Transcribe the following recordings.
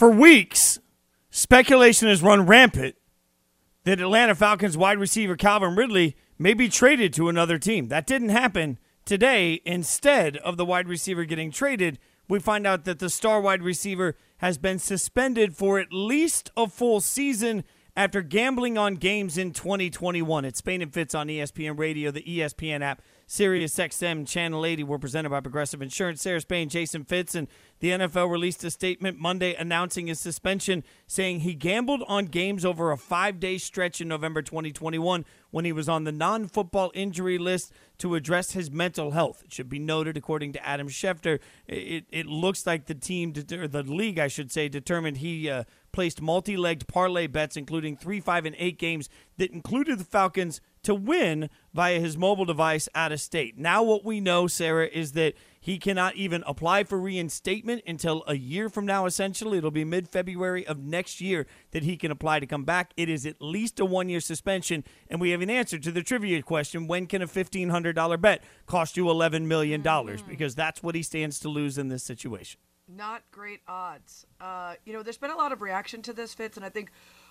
For weeks, speculation has run rampant that Atlanta Falcons wide receiver Calvin Ridley may be traded to another team. That didn't happen today. Instead of the wide receiver getting traded, we find out that the star wide receiver has been suspended for at least a full season after gambling on games in 2021. It's Spain and Fitz on ESPN Radio, the ESPN app, Sirius XM Channel 80. We're presented by Progressive Insurance. Sarah Spain, Jason Fitz, and the NFL released a statement Monday announcing his suspension, saying he gambled on games over a five day stretch in November 2021 when he was on the non football injury list to address his mental health. It should be noted, according to Adam Schefter, it, it looks like the team, or the league, I should say, determined he uh, placed multi legged parlay bets, including three, five, and eight games that included the Falcons to win via his mobile device out of state. Now, what we know, Sarah, is that he cannot even apply for reinstatement until a year from now, essentially. It'll be mid February of next year that he can apply to come back. It is at least a one year suspension. And we have an answer to the trivia question when can a $1,500 bet cost you $11 million? Mm-hmm. Because that's what he stands to lose in this situation. Not great odds. Uh, you know, there's been a lot of reaction to this, Fitz, and I think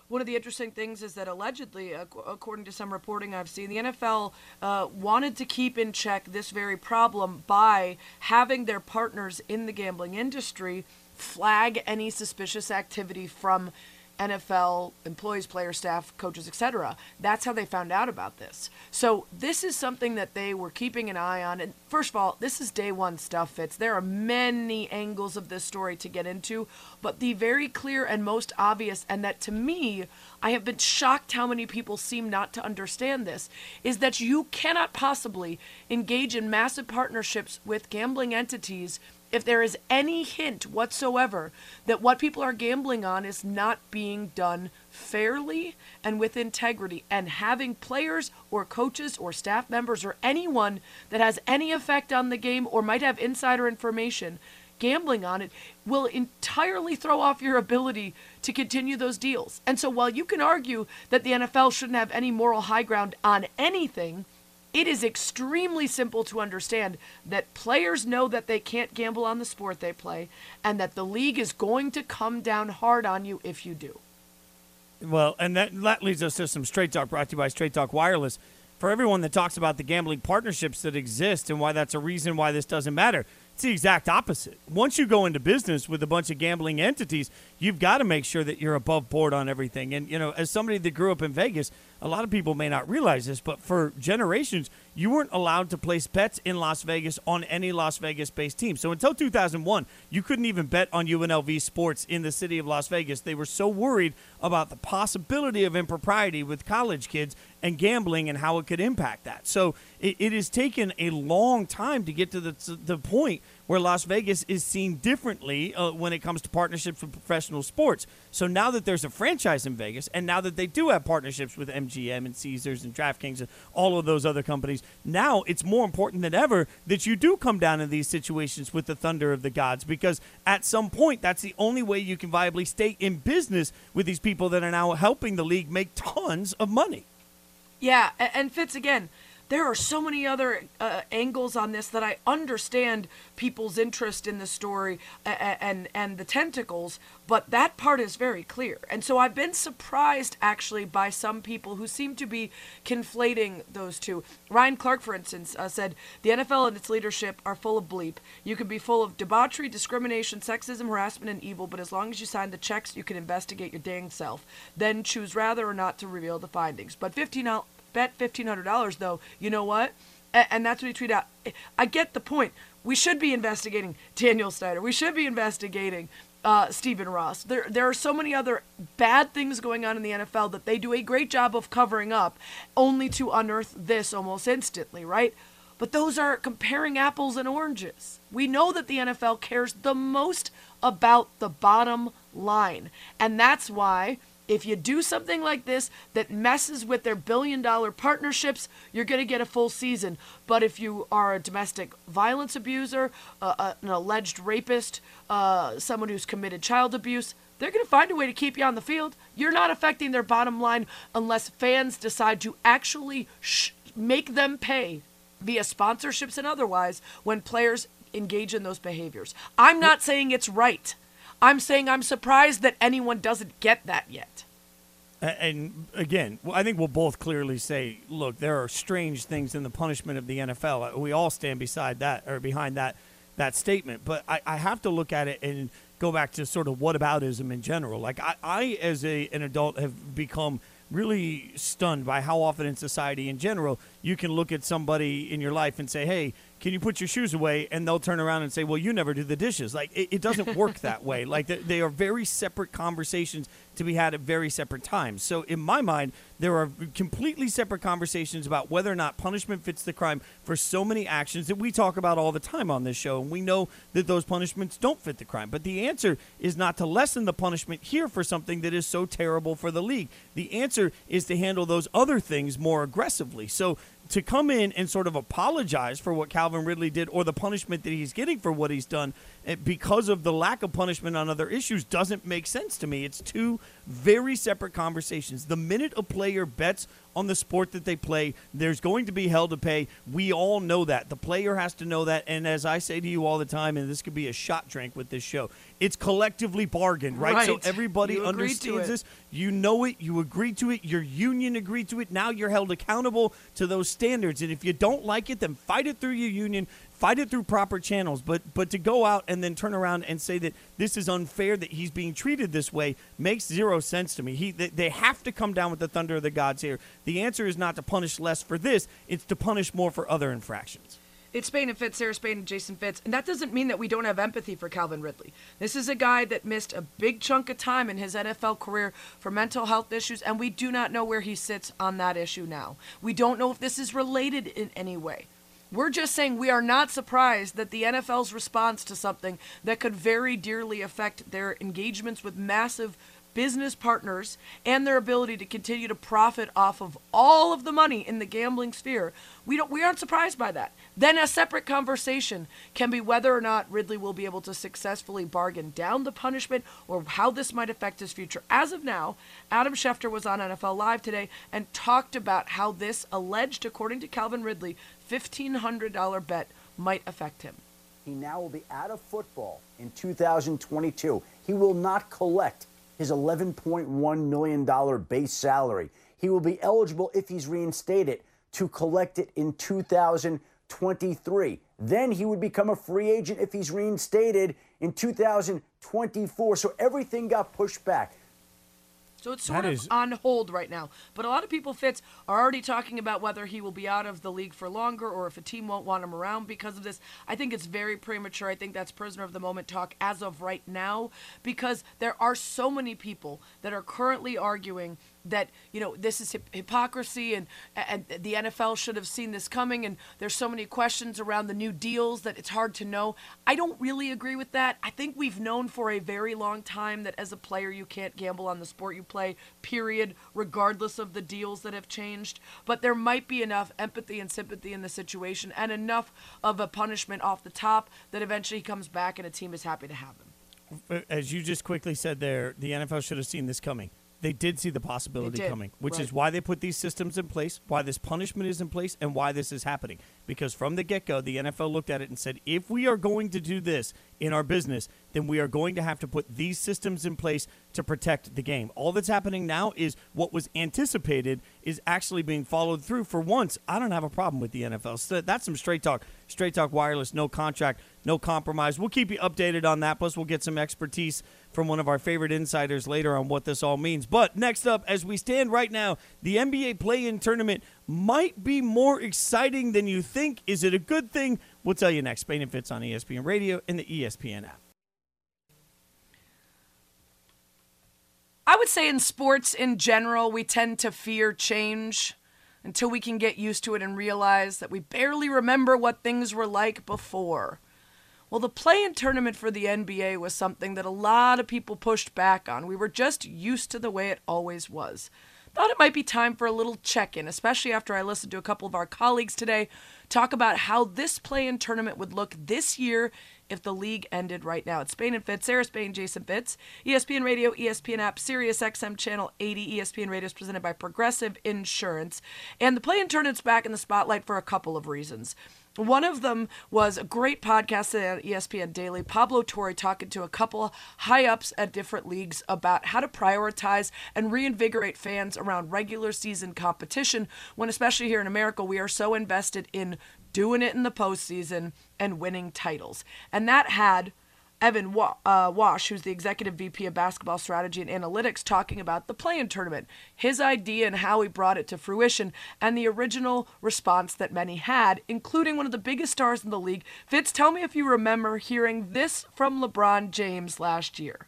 one of the interesting things is that allegedly, according to some reporting I've seen, the NFL uh, wanted to keep in check this very problem by having their partners in the gambling industry flag any suspicious activity from NFL employees, players, staff, coaches, etc. That's how they found out about this. So this is something that they were keeping an eye on. And first of all, this is day one stuff, Fitz. There are many angles of this story to get into, but the very clear and most obvious, and that to me, I have been shocked how many people seem not to understand this, is that you cannot possibly engage in massive partnerships with gambling entities if there is any hint whatsoever that what people are gambling on is not being done fairly and with integrity, and having players or coaches or staff members or anyone that has any effect on the game or might have insider information gambling on it will entirely throw off your ability to continue those deals. And so while you can argue that the NFL shouldn't have any moral high ground on anything, it is extremely simple to understand that players know that they can't gamble on the sport they play and that the league is going to come down hard on you if you do. Well, and that, that leads us to some Straight Talk brought to you by Straight Talk Wireless. For everyone that talks about the gambling partnerships that exist and why that's a reason why this doesn't matter, it's the exact opposite. Once you go into business with a bunch of gambling entities, you've got to make sure that you're above board on everything. And, you know, as somebody that grew up in Vegas, a lot of people may not realize this, but for generations, you weren't allowed to place bets in Las Vegas on any Las Vegas based team. So until 2001, you couldn't even bet on UNLV sports in the city of Las Vegas. They were so worried about the possibility of impropriety with college kids and gambling and how it could impact that. So it, it has taken a long time to get to the, to the point where Las Vegas is seen differently uh, when it comes to partnerships with professional sports. So now that there's a franchise in Vegas, and now that they do have partnerships with MGM and Caesars and DraftKings and all of those other companies, now it's more important than ever that you do come down in these situations with the thunder of the gods because at some point that's the only way you can viably stay in business with these people that are now helping the league make tons of money. Yeah, and Fitz again there are so many other uh, angles on this that I understand people's interest in the story and, and and the tentacles, but that part is very clear. And so I've been surprised actually by some people who seem to be conflating those two. Ryan Clark, for instance, uh, said the NFL and its leadership are full of bleep. You can be full of debauchery, discrimination, sexism, harassment, and evil, but as long as you sign the checks, you can investigate your dang self. Then choose rather or not to reveal the findings. But 15 bet $1,500, though, you know what? A- and that's what he tweeted out. I get the point. We should be investigating Daniel Snyder. We should be investigating uh, Stephen Ross. There, there are so many other bad things going on in the NFL that they do a great job of covering up, only to unearth this almost instantly, right? But those are comparing apples and oranges. We know that the NFL cares the most about the bottom line. And that's why if you do something like this that messes with their billion dollar partnerships, you're going to get a full season. But if you are a domestic violence abuser, uh, an alleged rapist, uh, someone who's committed child abuse, they're going to find a way to keep you on the field. You're not affecting their bottom line unless fans decide to actually sh- make them pay via sponsorships and otherwise when players engage in those behaviors. I'm not saying it's right. I'm saying I'm surprised that anyone doesn't get that yet. And again, I think we'll both clearly say, look, there are strange things in the punishment of the NFL. Uh, we all stand beside that or behind that that statement. But I, I have to look at it and go back to sort of whataboutism in general. Like I, I as a an adult have become really stunned by how often in society in general you can look at somebody in your life and say, hey, can you put your shoes away? And they'll turn around and say, well, you never do the dishes. Like, it, it doesn't work that way. Like, they, they are very separate conversations to be had at very separate times. So, in my mind, there are completely separate conversations about whether or not punishment fits the crime for so many actions that we talk about all the time on this show. And we know that those punishments don't fit the crime. But the answer is not to lessen the punishment here for something that is so terrible for the league. The answer is to handle those other things more aggressively. So, to come in and sort of apologize for what Calvin Ridley did or the punishment that he's getting for what he's done eh, because of the lack of punishment on other issues doesn't make sense to me. It's two very separate conversations. The minute a player bets on the sport that they play, there's going to be hell to pay. We all know that. The player has to know that. And as I say to you all the time, and this could be a shot drink with this show, it's collectively bargained, right? right. So everybody You understands this. You know it. You agreed to it. Your union agreed to it. Now you're held accountable to those standards. And if you don't like it, then fight it through your union. Fight it through proper channels. But but to go out and then turn around and say that this is unfair that he's being treated this way makes zero sense to me. He they, they have to come down with the thunder of the gods here. The answer is not to punish less for this. It's to punish more for other infractions. It's Spain and Fitz, Sarah Spain and Jason Fitz. And that doesn't mean that we don't have empathy for Calvin Ridley. This is a guy that missed a big chunk of time in his NFL career for mental health issues, and we do not know where he sits on that issue now. We don't know if this is related in any way. We're just saying we are not surprised that the NFL's response to something that could very dearly affect their engagements with massive business partners and their ability to continue to profit off of all of the money in the gambling sphere. We don't we aren't surprised by that. Then a separate conversation can be whether or not Ridley will be able to successfully bargain down the punishment or how this might affect his future. As of now, Adam Schefter was on NFL Live today and talked about how this alleged according to Calvin Ridley $1500 bet might affect him. He now will be out of football in 2022. He will not collect his $11.1 million base salary. He will be eligible, if he's reinstated, to collect it in 2023. Then he would become a free agent if he's reinstated in 2024. So everything got pushed back. So it's sort That of is- on hold right now. But a lot of people, Fitz, are already talking about whether he will be out of the league for longer or if a team won't want him around because of this. I think it's very premature. I think that's prisoner of the moment talk as of right now because there are so many people that are currently arguing that you know this is hypocrisy and and the NFL should have seen this coming and there's so many questions around the new deals that it's hard to know. I don't really agree with that. I think we've known for a very long time that as a player you can't gamble on the sport you play, period, regardless of the deals that have changed, but there might be enough empathy and sympathy in the situation and enough of a punishment off the top that eventually he comes back and a team is happy to have him. as you just quickly said there, the NFL should have seen this coming. They did see the possibility coming, which is why they put these systems in place, why this punishment is in place, and why this is happening. Because from the get go, the NFL looked at it and said, if we are going to do this in our business, then we are going to have to put these systems in place to protect the game. All that's happening now is what was anticipated is actually being followed through. For once, I don't have a problem with the NFL. So that's some straight talk. Straight talk wireless, no contract, no compromise. We'll keep you updated on that. Plus, we'll get some expertise from one of our favorite insiders later on what this all means. But next up, as we stand right now, the NBA play in tournament might be more exciting than you think. Is it a good thing? We'll tell you next. Spain and Fitz on ESPN Radio and the ESPN app. I would say in sports in general, we tend to fear change until we can get used to it and realize that we barely remember what things were like before. Well, the play in tournament for the NBA was something that a lot of people pushed back on. We were just used to the way it always was. Thought it might be time for a little check in, especially after I listened to a couple of our colleagues today talk about how this play in tournament would look this year if the league ended right now. It's Spain and Fitz, Sarah Spain, Jason Fitz, ESPN Radio, ESPN app, Sirius XM channel 80. ESPN Radio is presented by Progressive Insurance. And the play in tournament's back in the spotlight for a couple of reasons. One of them was a great podcast on ESPN Daily. Pablo Torre talking to a couple high ups at different leagues about how to prioritize and reinvigorate fans around regular season competition. When, especially here in America, we are so invested in doing it in the postseason and winning titles. And that had Evan uh, Wasch, who's the executive VP of basketball strategy and analytics, talking about the play in tournament, his idea and how he brought it to fruition, and the original response that many had, including one of the biggest stars in the league. Fitz, tell me if you remember hearing this from LeBron James last year.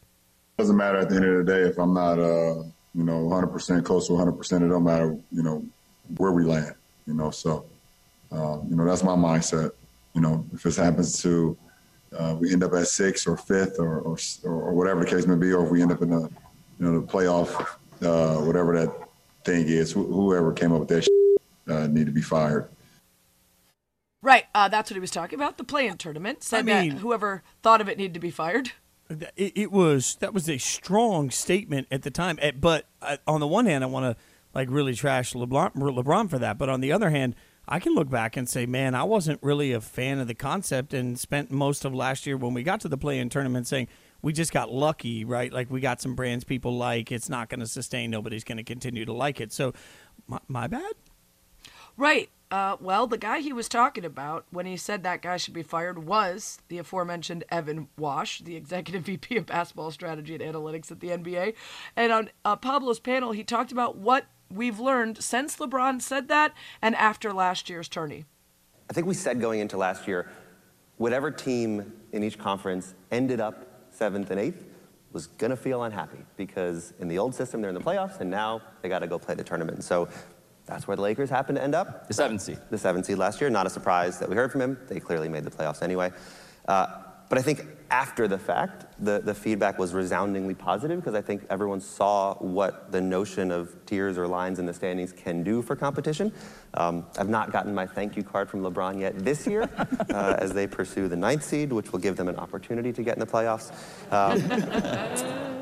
Doesn't matter at the end of the day if I'm not, uh, you know, 100% close to 100%. It don't matter, you know, where we land, you know. So, uh, you know, that's my mindset. You know, if this happens to uh, we end up at sixth or fifth or, or, or whatever the case may be, or if we end up in the you know the playoff, uh, whatever that thing is, wh- whoever came up with that uh, need to be fired. Right, uh, that's what he was talking about. The play-in tournament said I mean, that whoever thought of it needed to be fired. It, it was that was a strong statement at the time. Eh, but uh, on the one hand, I want to like really trash LeBron, LeBron for that. But on the other hand, I can look back and say, man, I wasn't really a fan of the concept and spent most of last year when we got to the play in tournament saying we just got lucky, right? Like we got some brands people like. It's not going to sustain. Nobody's going to continue to like it. So, my, my bad. Right. Uh, well, the guy he was talking about when he said that guy should be fired was the aforementioned Evan Wasch, the executive VP of basketball strategy and analytics at the NBA. And on uh, Pablo's panel, he talked about what we've learned since LeBron said that and after last year's tourney? I think we said going into last year, whatever team in each conference ended up seventh and eighth was going to feel unhappy because in the old system they're in the playoffs and now they got to go play the tournament. And so that's where the Lakers happened to end up. The seventh seed. The seventh seed last year. Not a surprise that we heard from him. They clearly made the playoffs anyway. Uh, but I think after the fact, the, the feedback was resoundingly positive because I think everyone saw what the notion of tiers or lines in the standings can do for competition. Um, I've not gotten my thank you card from LeBron yet this year uh, as they pursue the ninth seed, which will give them an opportunity to get in the playoffs. Um,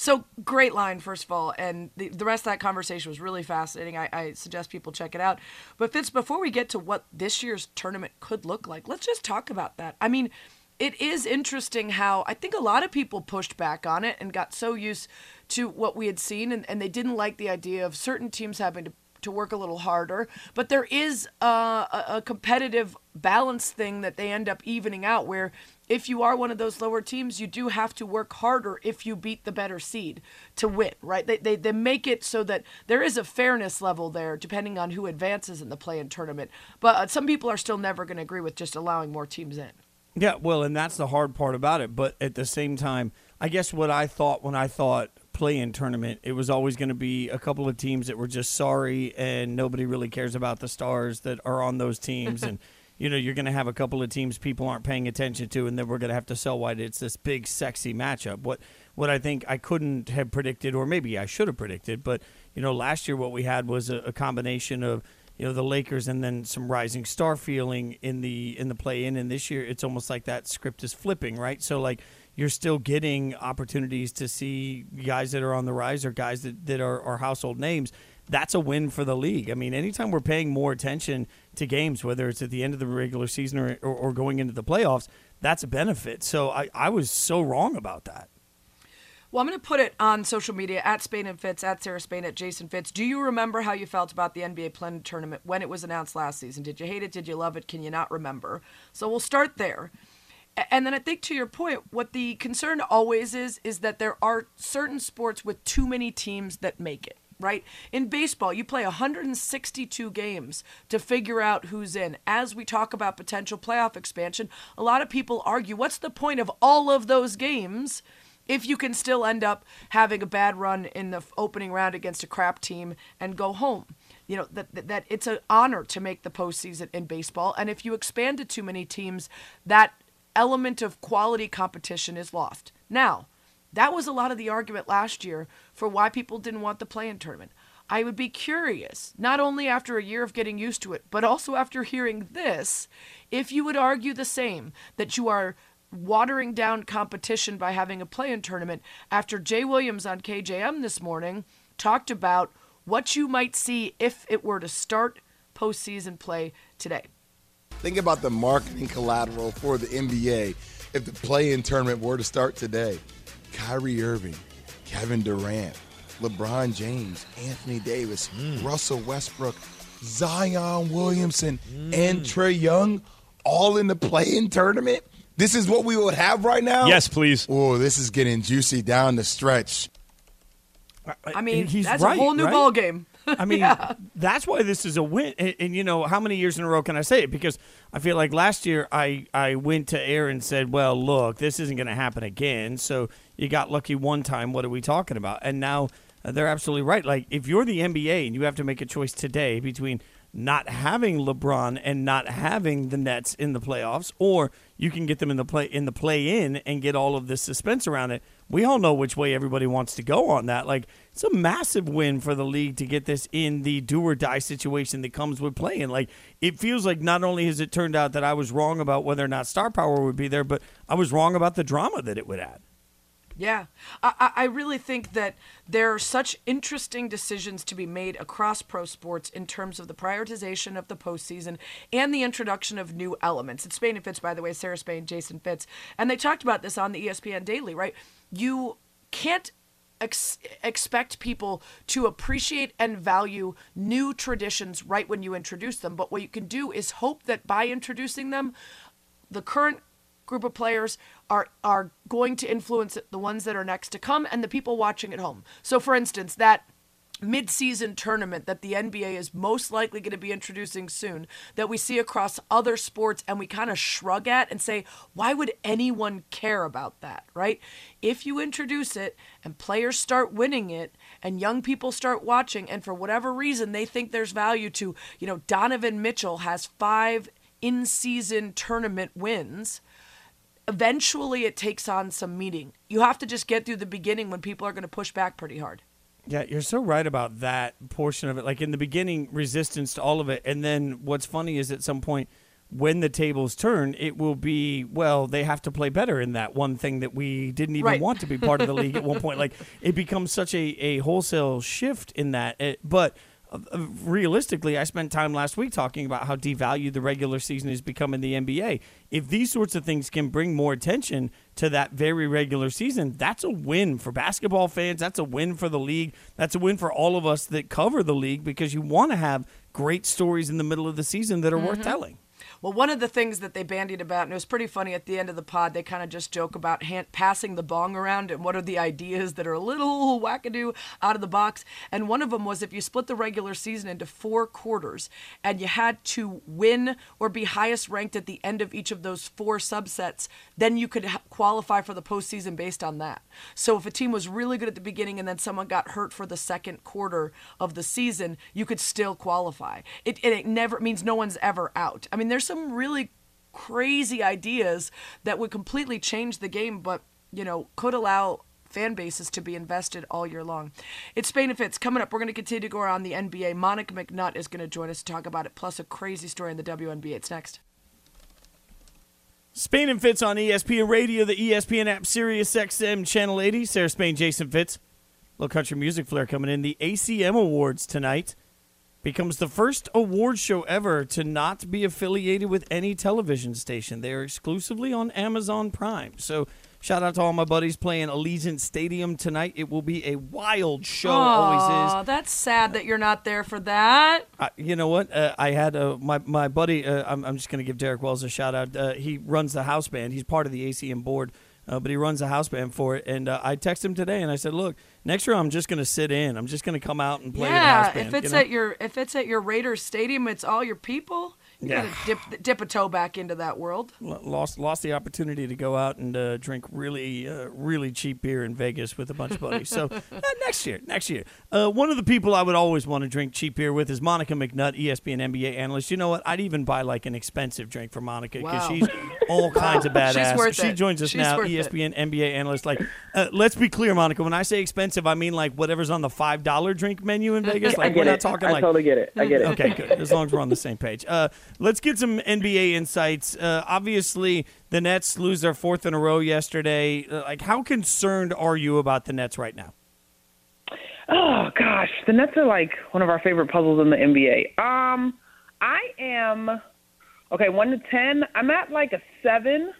So great line, first of all, and the, the rest of that conversation was really fascinating. I, I, suggest people check it out. But Fitz, before we get to what this year's tournament could look like, let's just talk about that. I mean, it is interesting how I think a lot of people pushed back on it and got so used to what we had seen, and, and they didn't like the idea of certain teams having to to work a little harder. But there is uh, a, a, competitive balance thing that they end up evening out where if you are one of those lower teams, you do have to work harder if you beat the better seed to win, right? They, they, they make it so that there is a fairness level there depending on who advances in the play in tournament. But uh, some people are still never going to agree with just allowing more teams in. Yeah, well, and that's the hard part about it. But at the same time, I guess what I thought when I thought play-in tournament, it was always going to be a couple of teams that were just sorry, and nobody really cares about the stars that are on those teams, and you know you're going to have a couple of teams people aren't paying attention to, and then we're going to have to sell why it's this big sexy matchup. What what I think I couldn't have predicted, or maybe I should have predicted, but you know last year what we had was a, a combination of you know the Lakers and then some rising star feeling in the in the play in and this year it's almost like that script is flipping right so like you're still getting opportunities to see guys that are on the rise or guys that, that are, are household names. That's a win for the league. I mean, anytime we're paying more attention to games, whether it's at the end of the regular season or, or, or going into the playoffs, that's a benefit. So I, I was so wrong about that. Well, I'm going to put it on social media at Spain and Fitz, at Sarah Spain, at Jason Fitz. Do you remember how you felt about the NBA Play-In Tournament when it was announced last season? Did you hate it? Did you love it? Can you not remember? So we'll start there. And then I think to your point, what the concern always is is that there are certain sports with too many teams that make it right? In baseball, you play 162 games to figure out who's in. As we talk about potential playoff expansion, a lot of people argue what's the point of all of those games if you can still end up having a bad run in the opening round against a crap team and go home? You know, that, that, that it's an honor to make the postseason in baseball. And if you expand to too many teams, that element of quality competition is lost. Now, that was a lot of the argument last year for why people didn't want the play in tournament. I would be curious, not only after a year of getting used to it, but also after hearing this, if you would argue the same, that you are watering down competition by having a play in tournament after Jay Williams on KJM this morning talked about what you might see if it were to start postseason play today. Think about the marketing collateral for the NBA if the play-in tournament were to start today. Kyrie Irving, Kevin Durant, LeBron James, Anthony Davis, mm. Russell Westbrook, Zion Williamson, mm. and Trae Young all in the play-in tournament. This is what we would have right now. Yes, please. Oh, this is getting juicy down the stretch. I mean, He's that's right, a whole new right? ball game. I mean, yeah. that's why this is a win. And, and, you know, how many years in a row can I say it? Because I feel like last year I, I went to air and said, well, look, this isn't going to happen again. So you got lucky one time. What are we talking about? And now uh, they're absolutely right. Like, if you're the NBA and you have to make a choice today between not having LeBron and not having the Nets in the playoffs, or you can get them in the play in the play in and get all of this suspense around it. We all know which way everybody wants to go on that. Like it's a massive win for the league to get this in the do or die situation that comes with playing. Like it feels like not only has it turned out that I was wrong about whether or not star power would be there, but I was wrong about the drama that it would add. Yeah, I, I really think that there are such interesting decisions to be made across pro sports in terms of the prioritization of the postseason and the introduction of new elements. It's Spain and Fitz, by the way, Sarah Spain, Jason Fitz, and they talked about this on the ESPN Daily, right? You can't Ex- expect people to appreciate and value new traditions right when you introduce them. But what you can do is hope that by introducing them, the current group of players are are going to influence the ones that are next to come and the people watching at home. So for instance, that mid-season tournament that the NBA is most likely going to be introducing soon that we see across other sports and we kind of shrug at and say why would anyone care about that right if you introduce it and players start winning it and young people start watching and for whatever reason they think there's value to you know Donovan Mitchell has 5 in-season tournament wins eventually it takes on some meaning. You have to just get through the beginning when people are going to push back pretty hard. Yeah, you're so right about that portion of it. Like in the beginning, resistance to all of it. And then what's funny is at some point, when the tables turn, it will be, well, they have to play better in that one thing that we didn't even right. want to be part of the league at one point. Like it becomes such a, a wholesale shift in that. It, but realistically, I spent time last week talking about how devalued the regular season has become in the NBA. If these sorts of things can bring more attention to that very regular season, that's a win for basketball fans. That's a win for the league. That's a win for all of us that cover the league because you want to have great stories in the middle of the season that are mm-hmm. worth telling. Well, one of the things that they bandied about, and it was pretty funny at the end of the pod, they kind of just joke about hand, passing the bong around and what are the ideas that are a little wackadoo out of the box. And one of them was if you split the regular season into four quarters and you had to win or be highest ranked at the end of each of those four subsets, then you could ha- qualify for the postseason based on that. So if a team was really good at the beginning and then someone got hurt for the second quarter of the season, you could still qualify. It, it never means no one's ever out. I mean, there's some really crazy ideas that would completely change the game, but you know could allow fan bases to be invested all year long. It's Spain and Fitz coming up. We're going to continue to go around the NBA. Monica McNutt is going to join us to talk about it, plus a crazy story in the WNBA. It's next. Spain and Fitz on ESPN Radio, the ESPN app, Sirius XM Channel 80. Sarah Spain, Jason Fitz. Little country music flair coming in. The ACM Awards tonight becomes the first award show ever to not be affiliated with any television station. They are exclusively on Amazon Prime. So shout out to all my buddies playing Allegiant Stadium tonight. It will be a wild show. Aww, always is. That's sad that you're not there for that. You know what? Uh, I had uh, my my buddy. Uh, I'm, I'm just going to give Derek Wells a shout out. Uh, he runs the house band. He's part of the ACM board uh, but he runs a house band for it. And uh, I texted him today, and I said, "Look, next year I'm just going to sit in. I'm just going to come out and play yeah, the house band." if it's you know? at your if it's at your Raiders stadium, it's all your people. Yeah. dip, dip a toe back into that world. Lost lost the opportunity to go out and uh, drink really uh, really cheap beer in Vegas with a bunch of buddies. So uh, next year, next year. Uh, one of the people I would always want to drink cheap beer with is Monica McNutt, ESPN NBA analyst. You know what? I'd even buy like an expensive drink for Monica because wow. she's all kinds of badass. she's worth she it. joins us she's now, ESPN it. NBA analyst. Like, uh, let's be clear, Monica. When I say expensive, I mean like whatever's on the five dollar drink menu in Vegas. Like we're not it. talking I like. I totally get it. I get it. Okay, good. As long as we're on the same page. Let's get some NBA insights. Uh, obviously, the Nets lose their fourth in a row yesterday. Uh, like, how concerned are you about the Nets right now? Oh gosh, the Nets are like one of our favorite puzzles in the NBA. Um, I am Okay, one to ten. I'm at like a seven.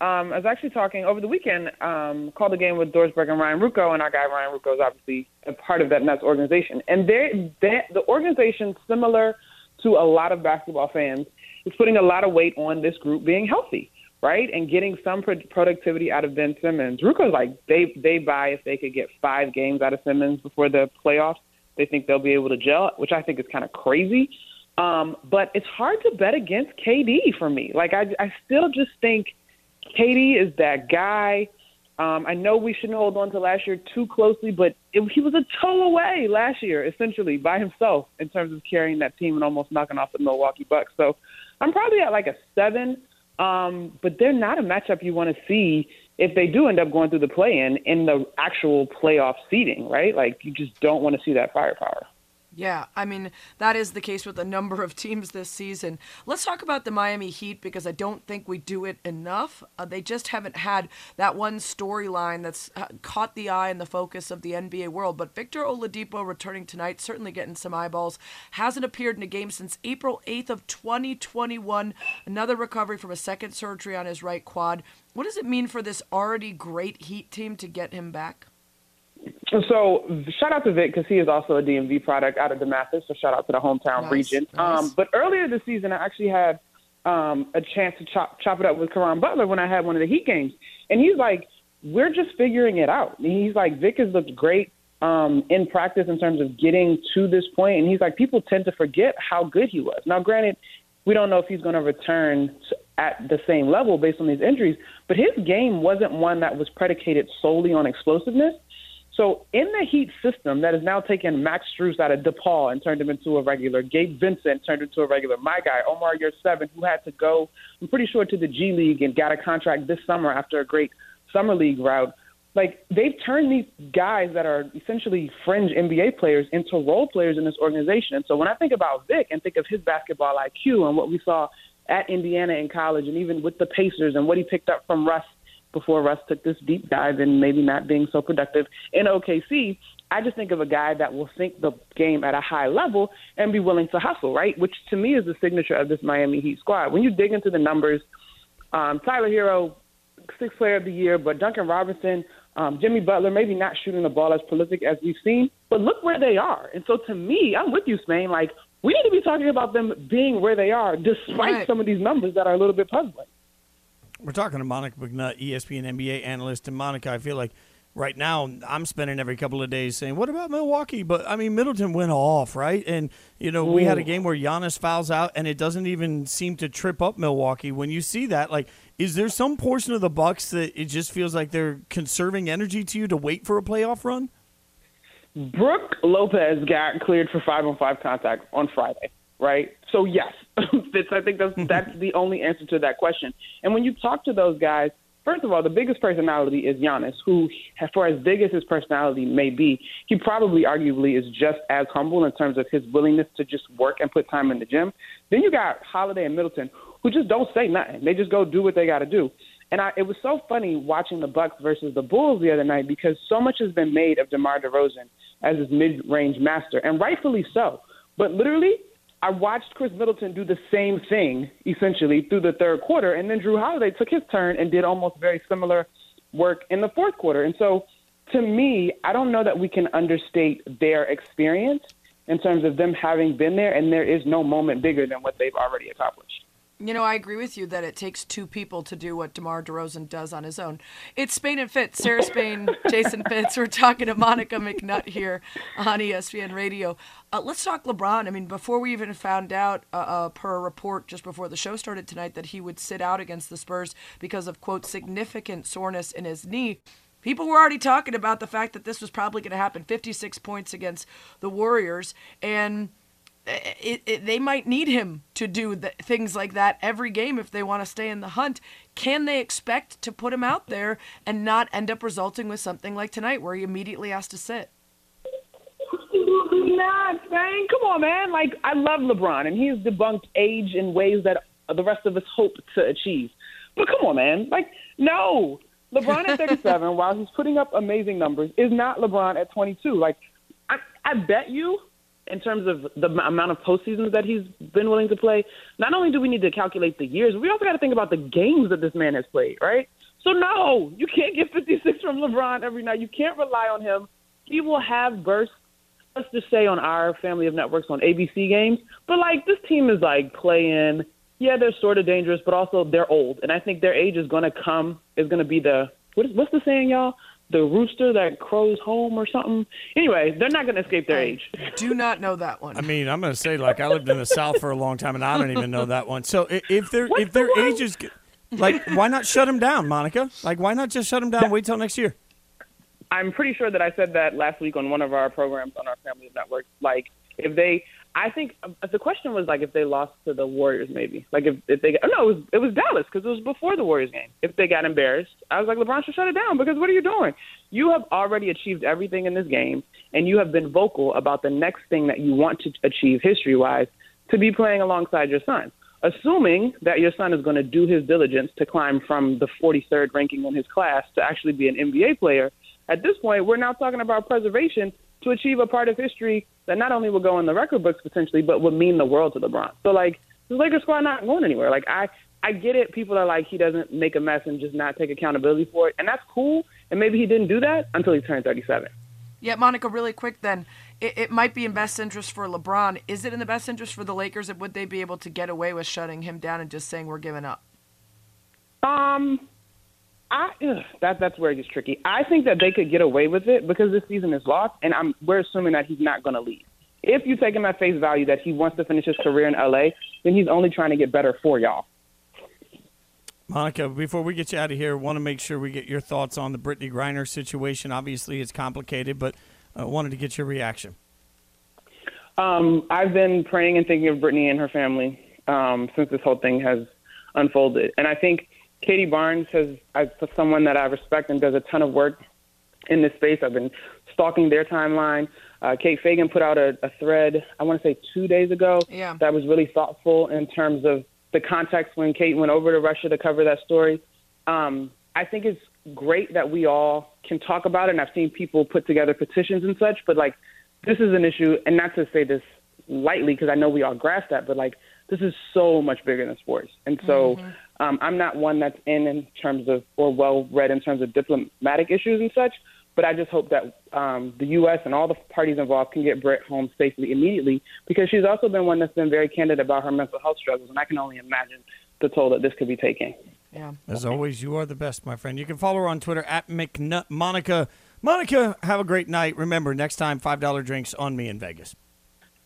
Um, I was actually talking over the weekend. Um, called a game with Doris Burke and Ryan Ruocco, and our guy Ryan Ruocco is obviously a part of that Nets organization. And they're, they the organization, similar to a lot of basketball fans, is putting a lot of weight on this group being healthy, right, and getting some pro- productivity out of Ben Simmons. Ruocco's like they they buy if they could get five games out of Simmons before the playoffs, they think they'll be able to gel, which I think is kind of crazy. Um, but it's hard to bet against KD for me. Like I, I still just think KD is that guy. Um, I know we shouldn't hold on to last year too closely, but it, he was a toe away last year, essentially by himself in terms of carrying that team and almost knocking off the Milwaukee Bucks. So I'm probably at like a seven, um, but they're not a matchup you want to see if they do end up going through the play-in in the actual playoff seeding, right? Like you just don't want to see that firepower. Yeah, I mean, that is the case with a number of teams this season. Let's talk about the Miami Heat because I don't think we do it enough. Uh, they just haven't had that one storyline that's uh, caught the eye and the focus of the NBA world. But Victor Oladipo returning tonight, certainly getting some eyeballs, hasn't appeared in a game since April 8th of 2021. Another recovery from a second surgery on his right quad. What does it mean for this already great Heat team to get him back? So shout out to Vic because he is also a DMV product out of Damascus. So shout out to the hometown Nice, region. nice. Um, but earlier this season, I actually had um, a chance to chop chop it up with Caron Butler when I had one of the Heat games, and he's like, "We're just figuring it out." And he's like, "Vic has looked great um, in practice in terms of getting to this point," and he's like, "People tend to forget how good he was." Now, granted, we don't know if he's going to return at the same level based on these injuries, but his game wasn't one that was predicated solely on explosiveness. So in the Heat system that has now taken Max Strus out of DePaul and turned him into a regular, Gabe Vincent turned into a regular, my guy, Omar Year Seven, who had to go, I'm pretty sure, to the G League and got a contract this summer after a great summer league route. Like they've turned these guys that are essentially fringe NBA players into role players in this organization. And so when I think about Vic and think of his basketball IQ and what we saw at Indiana in college and even with the Pacers and what he picked up from Russ before Russ took this deep dive and maybe not being so productive in OKC, I just think of a guy that will think the game at a high level and be willing to hustle, right? Which to me is the signature of this Miami Heat squad. When you dig into the numbers, um, Tyler Herro, sixth player of the year, but Duncan Robinson, um, Jimmy Butler, maybe not shooting the ball as prolific as we've seen, but look where they are. And so to me, I'm with you, Spain. Like, we need to be talking about them being where they are, despite Right. some of these numbers that are a little bit puzzling. We're talking to Monica McNutt, ESPN NBA analyst. And Monica, I feel like right now I'm spending every couple of days saying, "What about Milwaukee?" But I mean, Middleton went off, right? And you know, we had a game where Giannis fouls out, and it doesn't even seem to trip up Milwaukee. When you see that, like, is there some portion of the Bucks that it just feels like they're conserving energy to you to wait for a playoff run? Brook Lopez got cleared for five on five contact on Friday, right? So yes, Fitz, I think that's that's mm-hmm. the only answer to that question. And when you talk to those guys, first of all, the biggest personality is Giannis, who, for as big as his personality may be, he probably arguably is just as humble in terms of his willingness to just work and put time in the gym. Then you got Holiday and Middleton, who just don't say nothing. They just go do what they got to do. And I, it was so funny watching the Bucks versus the Bulls the other night because so much has been made of DeMar DeRozan as his mid-range master, and rightfully so. But literally, I watched Khris Middleton do the same thing essentially through the third quarter, and then Jrue Holiday took his turn and did almost very similar work in the fourth quarter. And so, to me, I don't know that we can understate their experience in terms of them having been there, and there is no moment bigger than what they've already accomplished. You know, I agree with you that it takes two people to do what DeMar DeRozan does on his own. It's Spain and Fitz, Sarah Spain, Jason Fitz. We're talking to Monica McNutt here on ESPN Radio. Uh, let's talk LeBron. I mean, before we even found out, uh, uh, per a report just before the show started tonight, that he would sit out against the Spurs because of, quote, significant soreness in his knee. People were already talking about the fact that this was probably going to happen 56 points against the Warriors. And Eh, eh, it, it, they might need him to do the, things like that every game if they want to stay in the hunt. Can they expect to put him out there and not end up resulting with something like tonight where he immediately has to sit? Absolutely not, man. Come on, man. Like I love LeBron, and he's debunked age in ways that the rest of us hope to achieve. But come on, man. Like no, LeBron at 37, while he's putting up amazing numbers, is not LeBron at 22. Like I, I bet you, in terms of the amount of postseasons that he's been willing to play, not only do we need to calculate the years, we also got to think about the games that this man has played, right? So no, you can't get 56 from LeBron every night. You can't rely on him. He will have bursts. Let's just say on our family of networks on ABC games, but like this team is like playing. Yeah, they're sort of dangerous, but also they're old, and I think their age is going to come. Is going to be the what is what's the saying, y'all? The rooster that crows home or something. Anyway, they're not going to escape their age. Do not know that one. I mean, I'm going to say like I lived in the South for a long time, and I don't even know that one. So i- if their What's if their the one? ages, like, why not shut them down, Monica? Like, why not just shut them down? and Wait till next year. I'm pretty sure that I said that last week on one of our programs on our family network. Like, if they, I think uh, the question was like if they lost to the Warriors, maybe. Like if, if they, oh no, it was it was Dallas because it was before the Warriors game. If they got embarrassed, I was like, LeBron should shut it down because what are you doing? You have already achieved everything in this game, and you have been vocal about the next thing that you want to achieve history wise to be playing alongside your son. Assuming that your son is going to do his diligence to climb from the 43rd ranking in his class to actually be an NBA player, at this point, we're now talking about preservation to achieve a part of history that not only will go in the record books potentially, but would mean the world to LeBron. So, like, the Lakers squad not going anywhere. Like, I, I get it. People are like, he doesn't make a mess and just not take accountability for it. And that's cool. And maybe he didn't do that until he turned 37. Yeah, Monica, really quick then. It, it might be in best interest for LeBron. Is it in the best interest for the Lakers? And would they be able to get away with shutting him down and just saying we're giving up? Um, I ugh, that that's where it gets tricky. I think that they could get away with it because this season is lost, and I'm we're assuming that he's not going to leave. If you take him at face value that he wants to finish his career in LA, then he's only trying to get better for y'all. Monica, before we get you out of here, want to make sure we get your thoughts on the Brittney Griner situation. Obviously, it's complicated, but uh, wanted to get your reaction. Um, I've been praying and thinking of Brittney and her family um, since this whole thing has unfolded, and I think Katie Barnes has, as someone that I respect and does a ton of work in this space. I've been stalking their timeline. Uh, Kate Fagan put out a, a thread, I want to say two days ago, Yeah. that was really thoughtful in terms of the context when Kate went over to Russia to cover that story. Um, I think it's great that we all can talk about it, and I've seen people put together petitions and such, but like, this is an issue, and not to say this lightly because I know we all grasp that, but like, this is so much bigger than sports. And so um, I'm not one that's in in terms of or well read in terms of diplomatic issues and such. But I just hope that um, the U.S. and all the parties involved can get Britt home safely immediately because she's also been one that's been very candid about her mental health struggles, and I can only imagine the toll that this could be taking. Yeah. As always, you are the best, my friend. You can follow her on Twitter at McNutt Monica. Monica, have a great night. Remember, next time, $5 drinks on me in Vegas.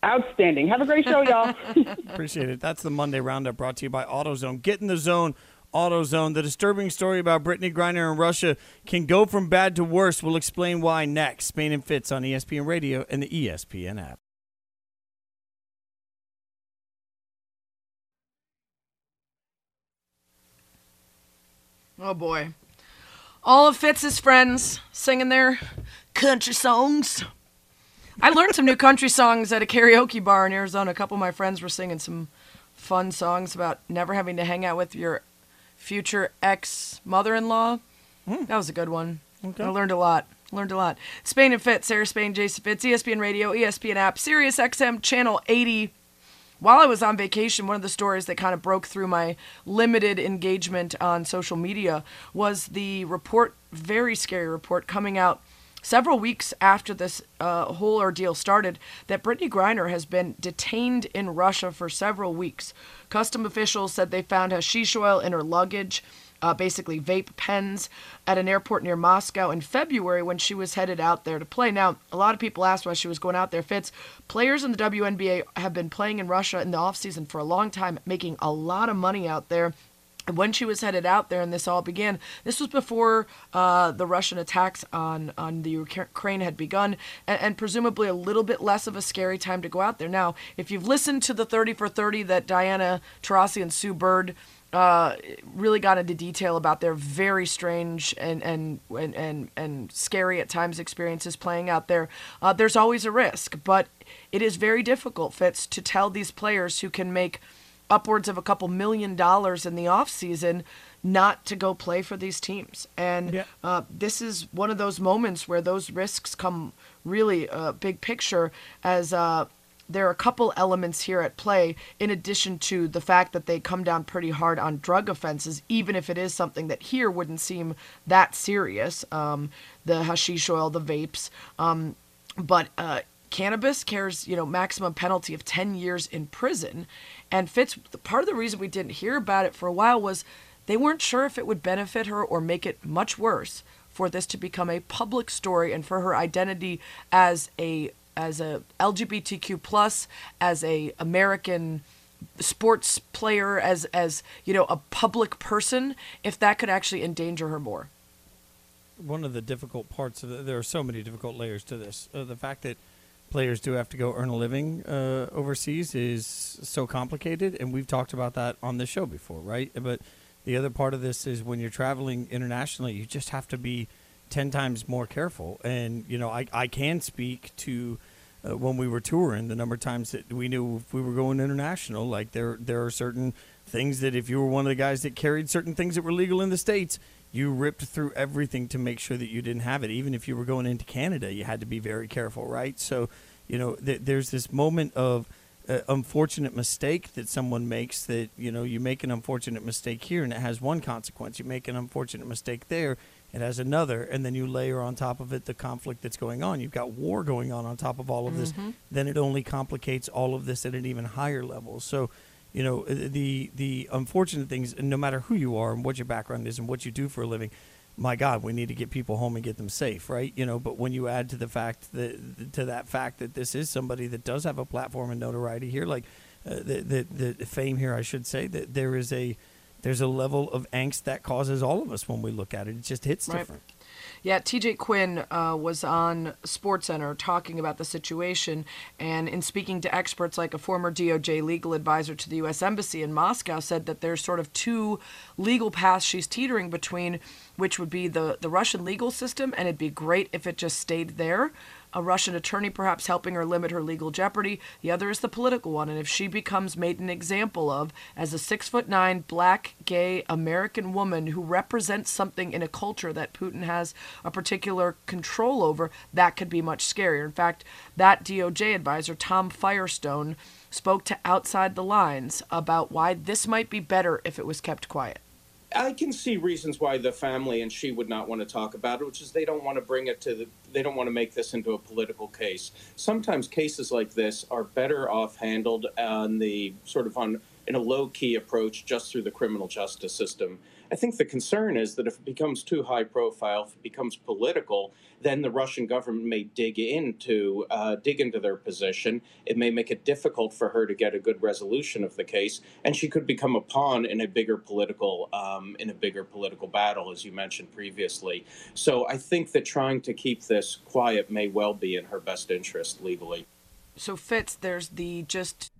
Outstanding. Have a great show, y'all. Appreciate it. That's the Monday Roundup brought to you by AutoZone. Get in the zone, AutoZone. The disturbing story about Brittney Griner in Russia can go from bad to worse. We'll explain why next. Spain and Fitz on ESPN Radio and the ESPN app. Oh boy. All of Fitz's friends singing their country songs. I learned some new country songs at a karaoke bar in Arizona. A couple of my friends were singing some fun songs about never having to hang out with your future ex mother in law. Hmm. That was a good one. I learned a lot. Learned a lot. Spain and Fitz, Sarah Spain, Jason Fitz, ESPN Radio, ESPN app, Sirius XM channel 80 while I was on vacation, one of the stories that kind of broke through my limited engagement on social media was the report, very scary report, coming out several weeks after this uh, whole ordeal started that Brittney Griner has been detained in Russia for several weeks. Custom officials said they found hashish oil in her luggage. Uh, basically, vape pens at an airport near Moscow in February when she was headed out there to play. Now, a lot of people asked why she was going out there. Fitz, players in the WNBA have been playing in Russia in the offseason for a long time, making a lot of money out there. When she was headed out there and this all began, this was before uh, the Russian attacks on, on the Ukraine had begun, and, and presumably a little bit less of a scary time to go out there. Now, if you've listened to the 30 for 30 that Diana Taurasi and Sue Bird uh, really got into detail about their very strange and and and and, and scary at times experiences playing out there. Uh, there's always a risk, but it is very difficult, Fitz, to tell these players who can make upwards of a couple million dollars in the off season not to go play for these teams. And Yeah. uh, this is one of those moments where those risks come really uh, big picture as uh, there are a couple elements here at play in addition to the fact that they come down pretty hard on drug offenses, even if it is something that here wouldn't seem that serious. Um, the hashish oil, the vapes. Um, but uh, cannabis carries, you know, maximum penalty of 10 years in prison. And Fitz, part of the reason we didn't hear about it for a while was they weren't sure if it would benefit her or make it much worse for this to become a public story and for her identity as a as a LGBTQ plus, as a American sports player, as as you know a public person, if that could actually endanger her more. One of the difficult parts of the, there are so many difficult layers to this. Uh, the fact that players do have to go earn a living uh, overseas is so complicated, and we've talked about that on the show before, right? But the other part of this is when you're traveling internationally, you just have to be ten times more careful. And you know, I I can speak to uh, when we were touring the number of times that we knew if we were going international, like there there are certain things that if you were one of the guys that carried certain things that were legal in the states, you ripped through everything to make sure that you didn't have it. Even if you were going into Canada, you had to be very careful, right? So, you know, th- there's this moment of uh, unfortunate mistake that someone makes that you know you make an unfortunate mistake here and it has one consequence. You make an unfortunate mistake there it has another, and then you layer on top of it the conflict that's going on. You've got war going on on top of all of this. Mhm. Then it only complicates all of this at an even higher level. So, you know, uh, the the unfortunate things, and no matter who you are and what your background is and what you do for a living, my God, we need to get people home and get them safe, right? You know, but when you add to the fact that to that fact that this is somebody that does have a platform and notoriety here, like uh, the, the the fame here, I should say that there is a there's a level of angst that causes all of us when we look at it. It just hits Right. different. Yeah, TJ Quinn uh, was on SportsCenter talking about the situation, and in speaking to experts like a former DOJ legal advisor to the U.S. Embassy in Moscow, said that there's sort of two legal paths she's teetering between, which would be the, the Russian legal system, and it'd be great if it just stayed there. A Russian attorney perhaps helping her limit her legal jeopardy. The other is the political one, and if she becomes made an example of as a six foot nine black gay American woman who represents something in a culture that Putin has a particular control over, that could be much scarier. In fact, that DOJ advisor Tom Firestone spoke to Outside the Lines about why this might be better if it was kept quiet. I can see reasons why the family and she would not want to talk about it, which is they don't want to bring it to the, they don't want to make this into a political case. Sometimes cases like this are better off handled on the sort of on in a low key approach just through the criminal justice system. I think the concern is that if it becomes too high profile, if it becomes political, then the Russian government may dig into uh, dig into their position. It may make it difficult for her to get a good resolution of the case, and she could become a pawn in a bigger political um, in a bigger political battle, as you mentioned previously. So I think that trying to keep this quiet may well be in her best interest legally. so Fitz, there's the just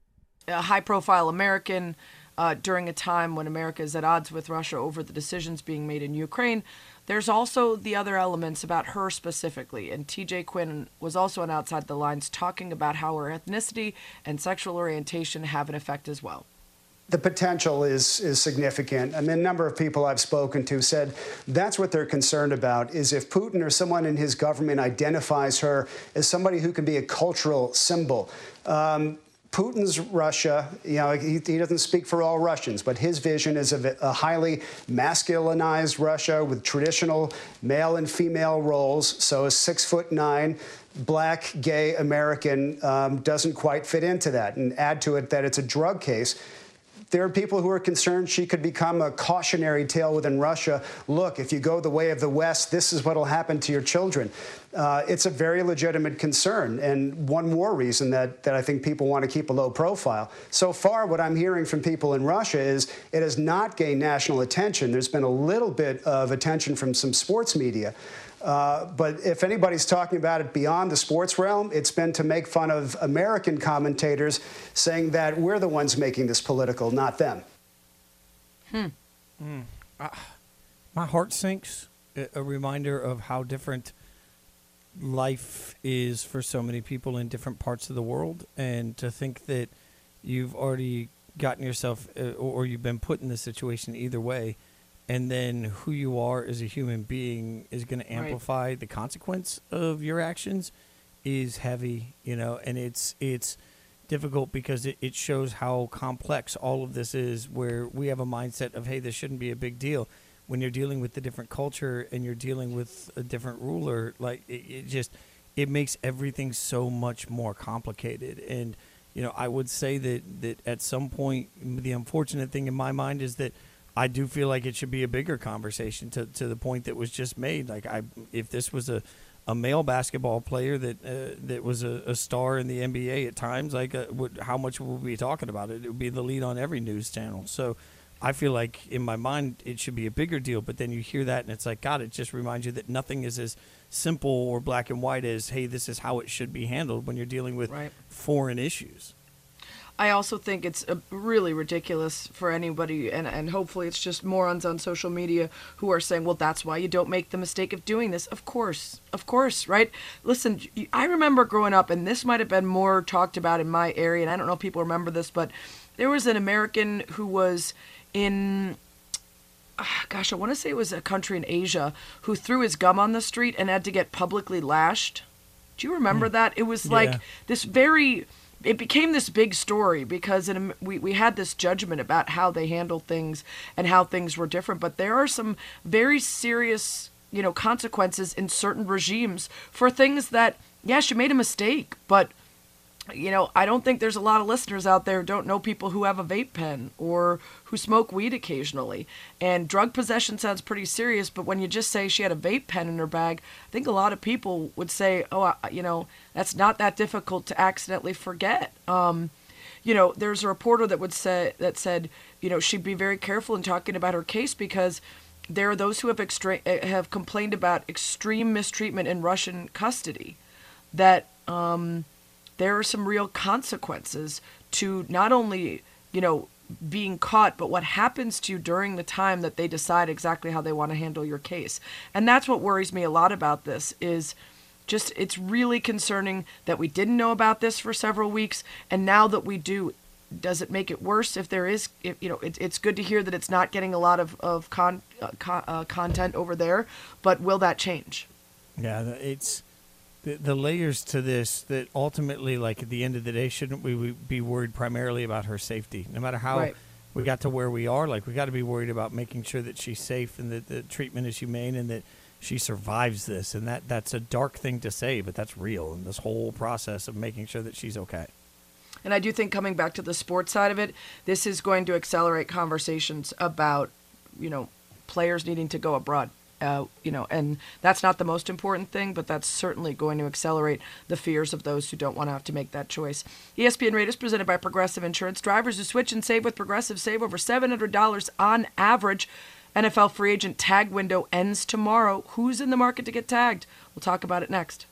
uh, high profile American uh, during a time when America is at odds with Russia over the decisions being made in Ukraine. There's also the other elements about her specifically, and TJ Quinn was also on Outside the Lines talking about how her ethnicity and sexual orientation have an effect as well. The potential is is significant. I mean, a number of people I've spoken to said that's what they're concerned about is if Putin or someone in his government identifies her as somebody who can be a cultural symbol. Um, Putin's Russia, you know, he, he doesn't speak for all Russians, but his vision is of a highly masculinized Russia with traditional male and female roles. So a six foot nine black gay American um, doesn't quite fit into that. And add to it that it's a drug case. There are people who are concerned she could become a cautionary tale within Russia. Look, if you go the way of the West, this is what will happen to your children. Uh, it's a very legitimate concern, and one more reason that, that I think people want to keep a low profile. So far, what I'm hearing from people in Russia is it has not gained national attention. There's been a little bit of attention from some sports media. Uh, but if anybody's talking about it beyond the sports realm, it's been to make fun of American commentators saying that we're the ones making this political, not them. Hmm. Mm. Ah, my heart sinks. A, a reminder of how different life is for so many people in different parts of the world, and to think that you've already gotten yourself, uh, or, or you've been put in this situation either way, and then who you are as a human being is going to Right. amplify the consequence of your actions is heavy, you know, and it's it's difficult because it, it shows how complex all of this is. Where we have a mindset of, hey, this shouldn't be a big deal. When you're dealing with a different culture and you're dealing with a different ruler, like it, it just it makes everything so much more complicated. And you know, I would say that that at some point, the unfortunate thing in my mind is that I do feel like it should be a bigger conversation to to the point that was just made. Like I, if this was a a male basketball player that uh, that was a, a, star in the NBA at times, like uh, would, how much would we be talking about it? It would be the lead on every news channel. So I feel like in my mind it should be a bigger deal. But then you hear that and it's like God, it just reminds you that nothing is as simple or black and white as hey, this is how it should be handled when you're dealing with right. foreign issues. I also think it's really ridiculous for anybody, and, and hopefully it's just morons on social media who are saying, well, that's why you don't make the mistake of doing this. Of course, of course, right? Listen, I remember growing up, and this might have been more talked about in my area, and I don't know if people remember this, but there was an American who was in ah, gosh, I want to say it was a country in Asia who threw his gum on the street and had to get publicly lashed. Do you remember mm. that? It was like yeah. this very it became this big story because in, we, we had this judgment about how they handled things and how things were different. But there are some very serious, you know, consequences in certain regimes for things that, yes, you made a mistake, but you know, I don't think there's a lot of listeners out there who don't know people who have a vape pen or who smoke weed occasionally. And drug possession sounds pretty serious, but when you just say she had a vape pen in her bag, I think a lot of people would say, oh, you know, that's not that difficult to accidentally forget. Um, you know, there's a reporter that would say that said, you know, she'd be very careful in talking about her case because there are those who have extra- have complained about extreme mistreatment in Russian custody. That um, there are some real consequences to not only, you know, being caught, but what happens to you during the time that they decide exactly how they want to handle your case. And that's what worries me a lot about this is just it's really concerning that we didn't know about this for several weeks and now that we do does it make it worse if there is if, you know it, it's good to hear that it's not getting a lot of, of con, uh, con, uh, content over there but will that change yeah it's the, the layers to this that ultimately, like at the end of the day, shouldn't we be worried primarily about her safety? No matter how right. we got to where we are, like we got to be worried about making sure that she's safe and that the treatment is humane and that she survives this. And that that's a dark thing to say, but that's real. And this whole process of making sure that she's okay. And I do think coming back to the sports side of it, this is going to accelerate conversations about, you know, players needing to go abroad uh, you know, and that's not the most important thing, but that's certainly going to accelerate the fears of those who don't want to have to make that choice. ESPN Rate is presented by Progressive Insurance. Drivers who switch and save with Progressive save over $700 on average. NFL free agent tag window ends tomorrow. Who's in the market to get tagged? We'll talk about it next.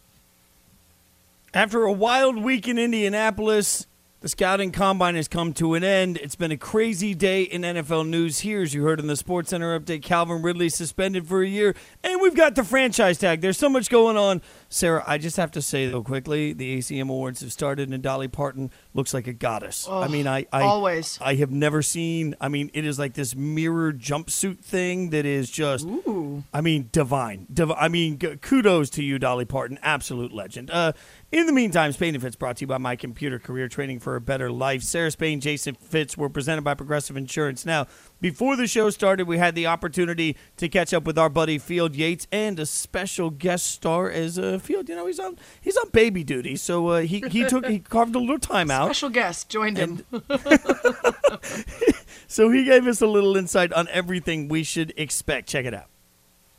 After a wild week in Indianapolis, the scouting combine has come to an end. It's been a crazy day in NFL news here, as you heard in the Sports Center update. Calvin Ridley suspended for a year, and we've got the franchise tag. There's so much going on. Sarah, I just have to say though quickly, the ACM Awards have started, and Dolly Parton looks like a goddess. Oh, I mean, I, I always I have never seen. I mean, it is like this mirror jumpsuit thing that is just. Ooh. I mean, divine. Div- I mean, kudos to you, Dolly Parton, absolute legend. Uh, in the meantime, Spain and Fitz brought to you by My Computer Career Training for a Better Life. Sarah Spain, Jason Fitz were presented by Progressive Insurance. Now, before the show started, we had the opportunity to catch up with our buddy Field Yates and a special guest star as a uh, Field. You know, he's on he's on baby duty, so uh, he he took he carved a little time out. Special guest joined him. so he gave us a little insight on everything we should expect. Check it out.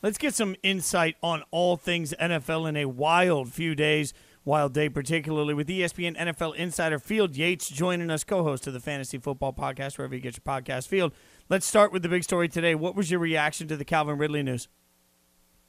Let's get some insight on all things NFL in a wild few days wild day, particularly with ESPN NFL insider Field Yates joining us, co host of the Fantasy Football Podcast, wherever you get your podcast. Field, let's start with the big story today. What was your reaction to the Calvin Ridley news?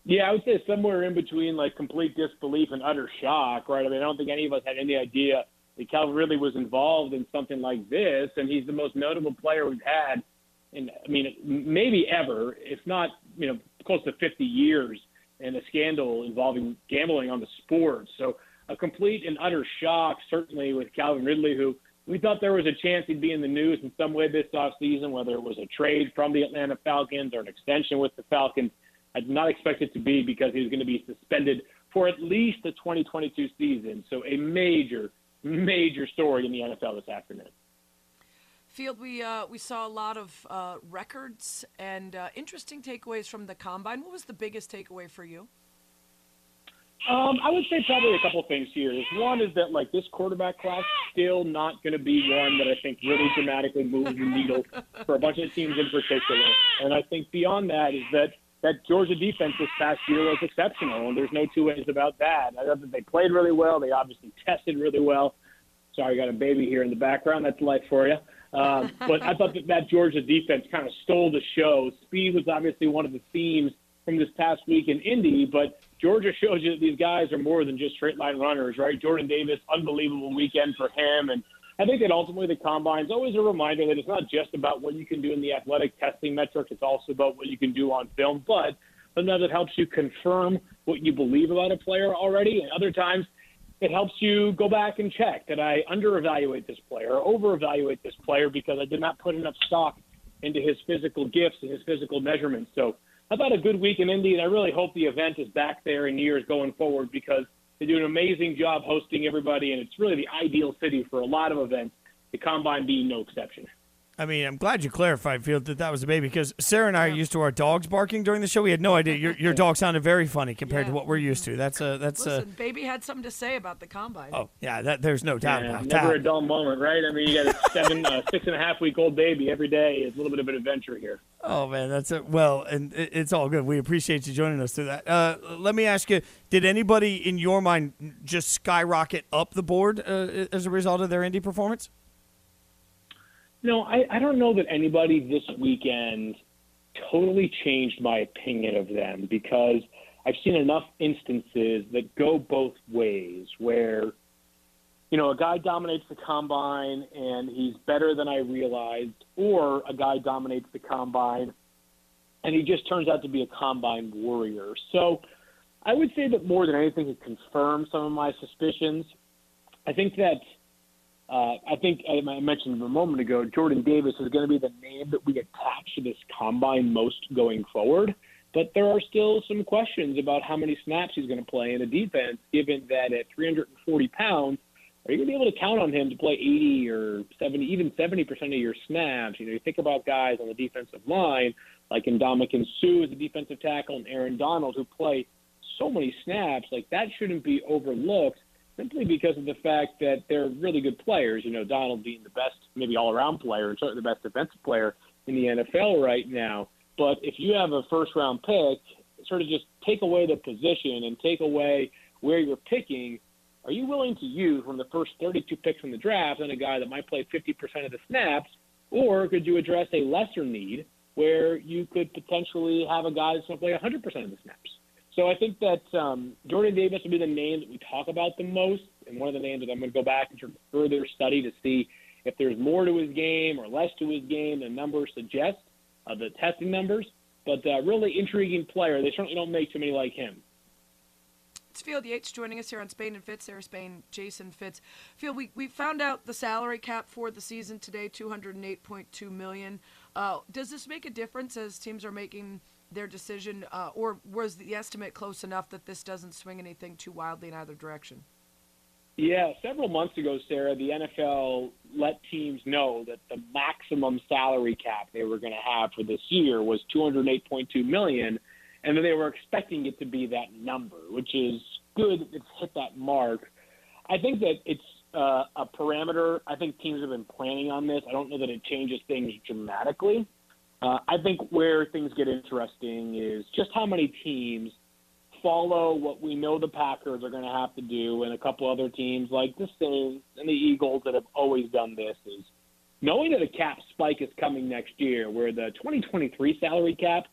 Yeah, I would say somewhere in between like complete disbelief and utter shock, right? I mean, I don't think any of us had any idea that Calvin Ridley was involved in something like this, and he's the most notable player we've had in, I mean, maybe ever, if not, you know, close to 50 years, in a scandal involving gambling on the sport. So a complete and utter shock, certainly with Calvin Ridley, who we thought there was a chance he'd be in the news in some way this offseason, whether it was a trade from the Atlanta Falcons or an extension with the Falcons. I did not expect it to be because he was going to be suspended for at least the 2022 season. So a major, major story in the NFL this afternoon. Field, we uh, we saw a lot of uh, records and uh, interesting takeaways from the combine. What was the biggest takeaway for you? Um, I would say probably a couple things here. One is that like this quarterback class still not going to be one that I think really dramatically moves the needle for a bunch of teams in particular. And I think beyond that is that that Georgia defense this past year was exceptional, and there's no two ways about that. I thought that they played really well. They obviously tested really well. Sorry, I got a baby here in the background. That's life for you. Um, but I thought that that Georgia defense kind of stole the show. Speed was obviously one of the themes from this past week in Indy, but Georgia shows you that these guys are more than just straight line runners, right? Jordan Davis, unbelievable weekend for him. And I think that ultimately the combine is always a reminder that it's not just about what you can do in the athletic testing metrics, it's also about what you can do on film. But sometimes it helps you confirm what you believe about a player already, and other times it helps you go back and check that I under evaluate this player or over evaluate this player because I did not put enough stock into his physical gifts and his physical measurements. So I thought a good week in Indy, and I really hope the event is back there in years going forward because they do an amazing job hosting everybody, and it's really the ideal city for a lot of events. The combine being no exception. I mean, I'm glad you clarified, Field, that that was a baby because Sarah and I are used to our dogs barking during the show. We had no idea your your dog sounded very funny compared Yeah. to what we're used to. That's a that's Listen, baby had something to say about the combine. oh yeah, that there's no doubt Yeah, about never a that. dull moment, right? I mean, you got a seven, uh, six and a half week old baby every day. It's a little bit of an adventure here. Oh man, that's it. Well, and it, it's all good. We appreciate you joining us through that. Uh, let me ask you: Did anybody in your mind just skyrocket up the board uh, as a result of their indie performance? No, I, I don't know that anybody this weekend totally changed my opinion of them because I've seen enough instances that go both ways where, you know, a guy dominates the combine and he's better than I realized, or a guy dominates the combine and he just turns out to be a combine warrior. So I would say that more than anything, it confirms some of my suspicions. I think that uh, I think I mentioned a moment ago, Jordan Davis is going to be the name that we attach to this combine most going forward. But there are still some questions about how many snaps he's going to play in a defense, given that at 340 pounds, are you going to be able to count on him to play 80 or 70, even 70% of your snaps? You know, you think about guys on the defensive line like Ndamukong Suh as a defensive tackle and Aaron Donald who play so many snaps. Like that shouldn't be overlooked simply because of the fact that they're really good players. You know, Donald being the best, maybe all-around player, and certainly the best defensive player in the NFL right now. But if you have a first-round pick, sort of just take away the position and take away where you're picking. Are you willing to use of the first 32 picks in the draft on a guy that might play 50% of the snaps, or could you address a lesser need where you could potentially have a guy that's going to play 100% of the snaps? So I think that um, Jordan Davis will be the name that we talk about the most, and one of the names that I'm going to go back and further study to see if there's more to his game or less to his game than numbers suggest, uh, the testing numbers. But uh, really intriguing player. They certainly don't make too many like him. It's Field Yates joining us here on Spain and Fitz. Sarah Spain, Jason Fitz. Field, we, we found out the salary cap for the season today, two hundred and eight point two million. Uh, does this make a difference as teams are making their decision, uh, or was the estimate close enough that this doesn't swing anything too wildly in either direction? Yeah, several months ago, Sarah, the NFL let teams know that the maximum salary cap they were going to have for this year was 208.2 million, and that they were expecting it to be that number, which is good. It's hit that mark. I think that it's uh, a parameter. I think teams have been planning on this. I don't know that it changes things dramatically. Uh, I think where things get interesting is just how many teams follow what we know the Packers are going to have to do, and a couple other teams like the Saints and the Eagles that have always done this is knowing that a cap spike is coming next year, where the 2023 salary cap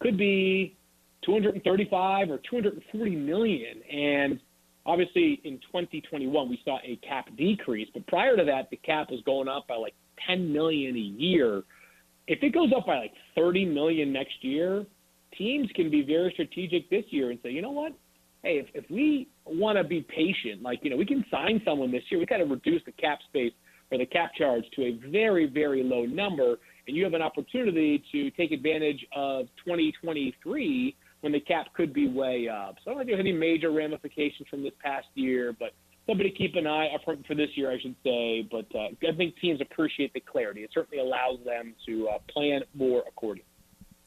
could be 235 or 240 million, and obviously in 2021 we saw a cap decrease, but prior to that the cap was going up by like 10 million a year. If it goes up by like 30 million next year, teams can be very strategic this year and say, you know what? Hey, if, if we want to be patient, like, you know, we can sign someone this year, we got to reduce the cap space or the cap charge to a very, very low number. And you have an opportunity to take advantage of 2023 when the cap could be way up. So I don't think there's any major ramifications from this past year, but somebody to keep an eye for, for this year, I should say. But uh, I think teams appreciate the clarity. It certainly allows them to uh, plan more accordingly.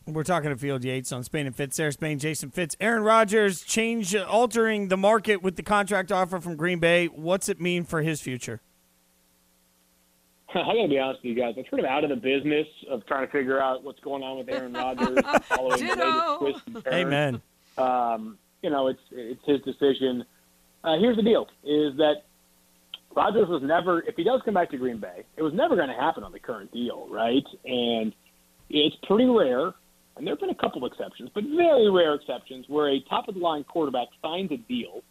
We're talking to Field Yates on Spain and Fitz. Sarah Spain, Jason Fitz, Aaron Rodgers, change uh, altering the market with the contract offer from Green Bay. What's it mean for his future? I'm gonna be honest with you guys. I'm sort of out of the business of trying to figure out what's going on with Aaron Rodgers following the latest twists and turns. Amen. Um, you know, it's it's his decision. Uh, here's the deal: is that Rodgers was never, if he does come back to Green Bay, it was never going to happen on the current deal, right? And it's pretty rare, and there have been a couple exceptions, but very rare exceptions where a top of the line quarterback signs a deal,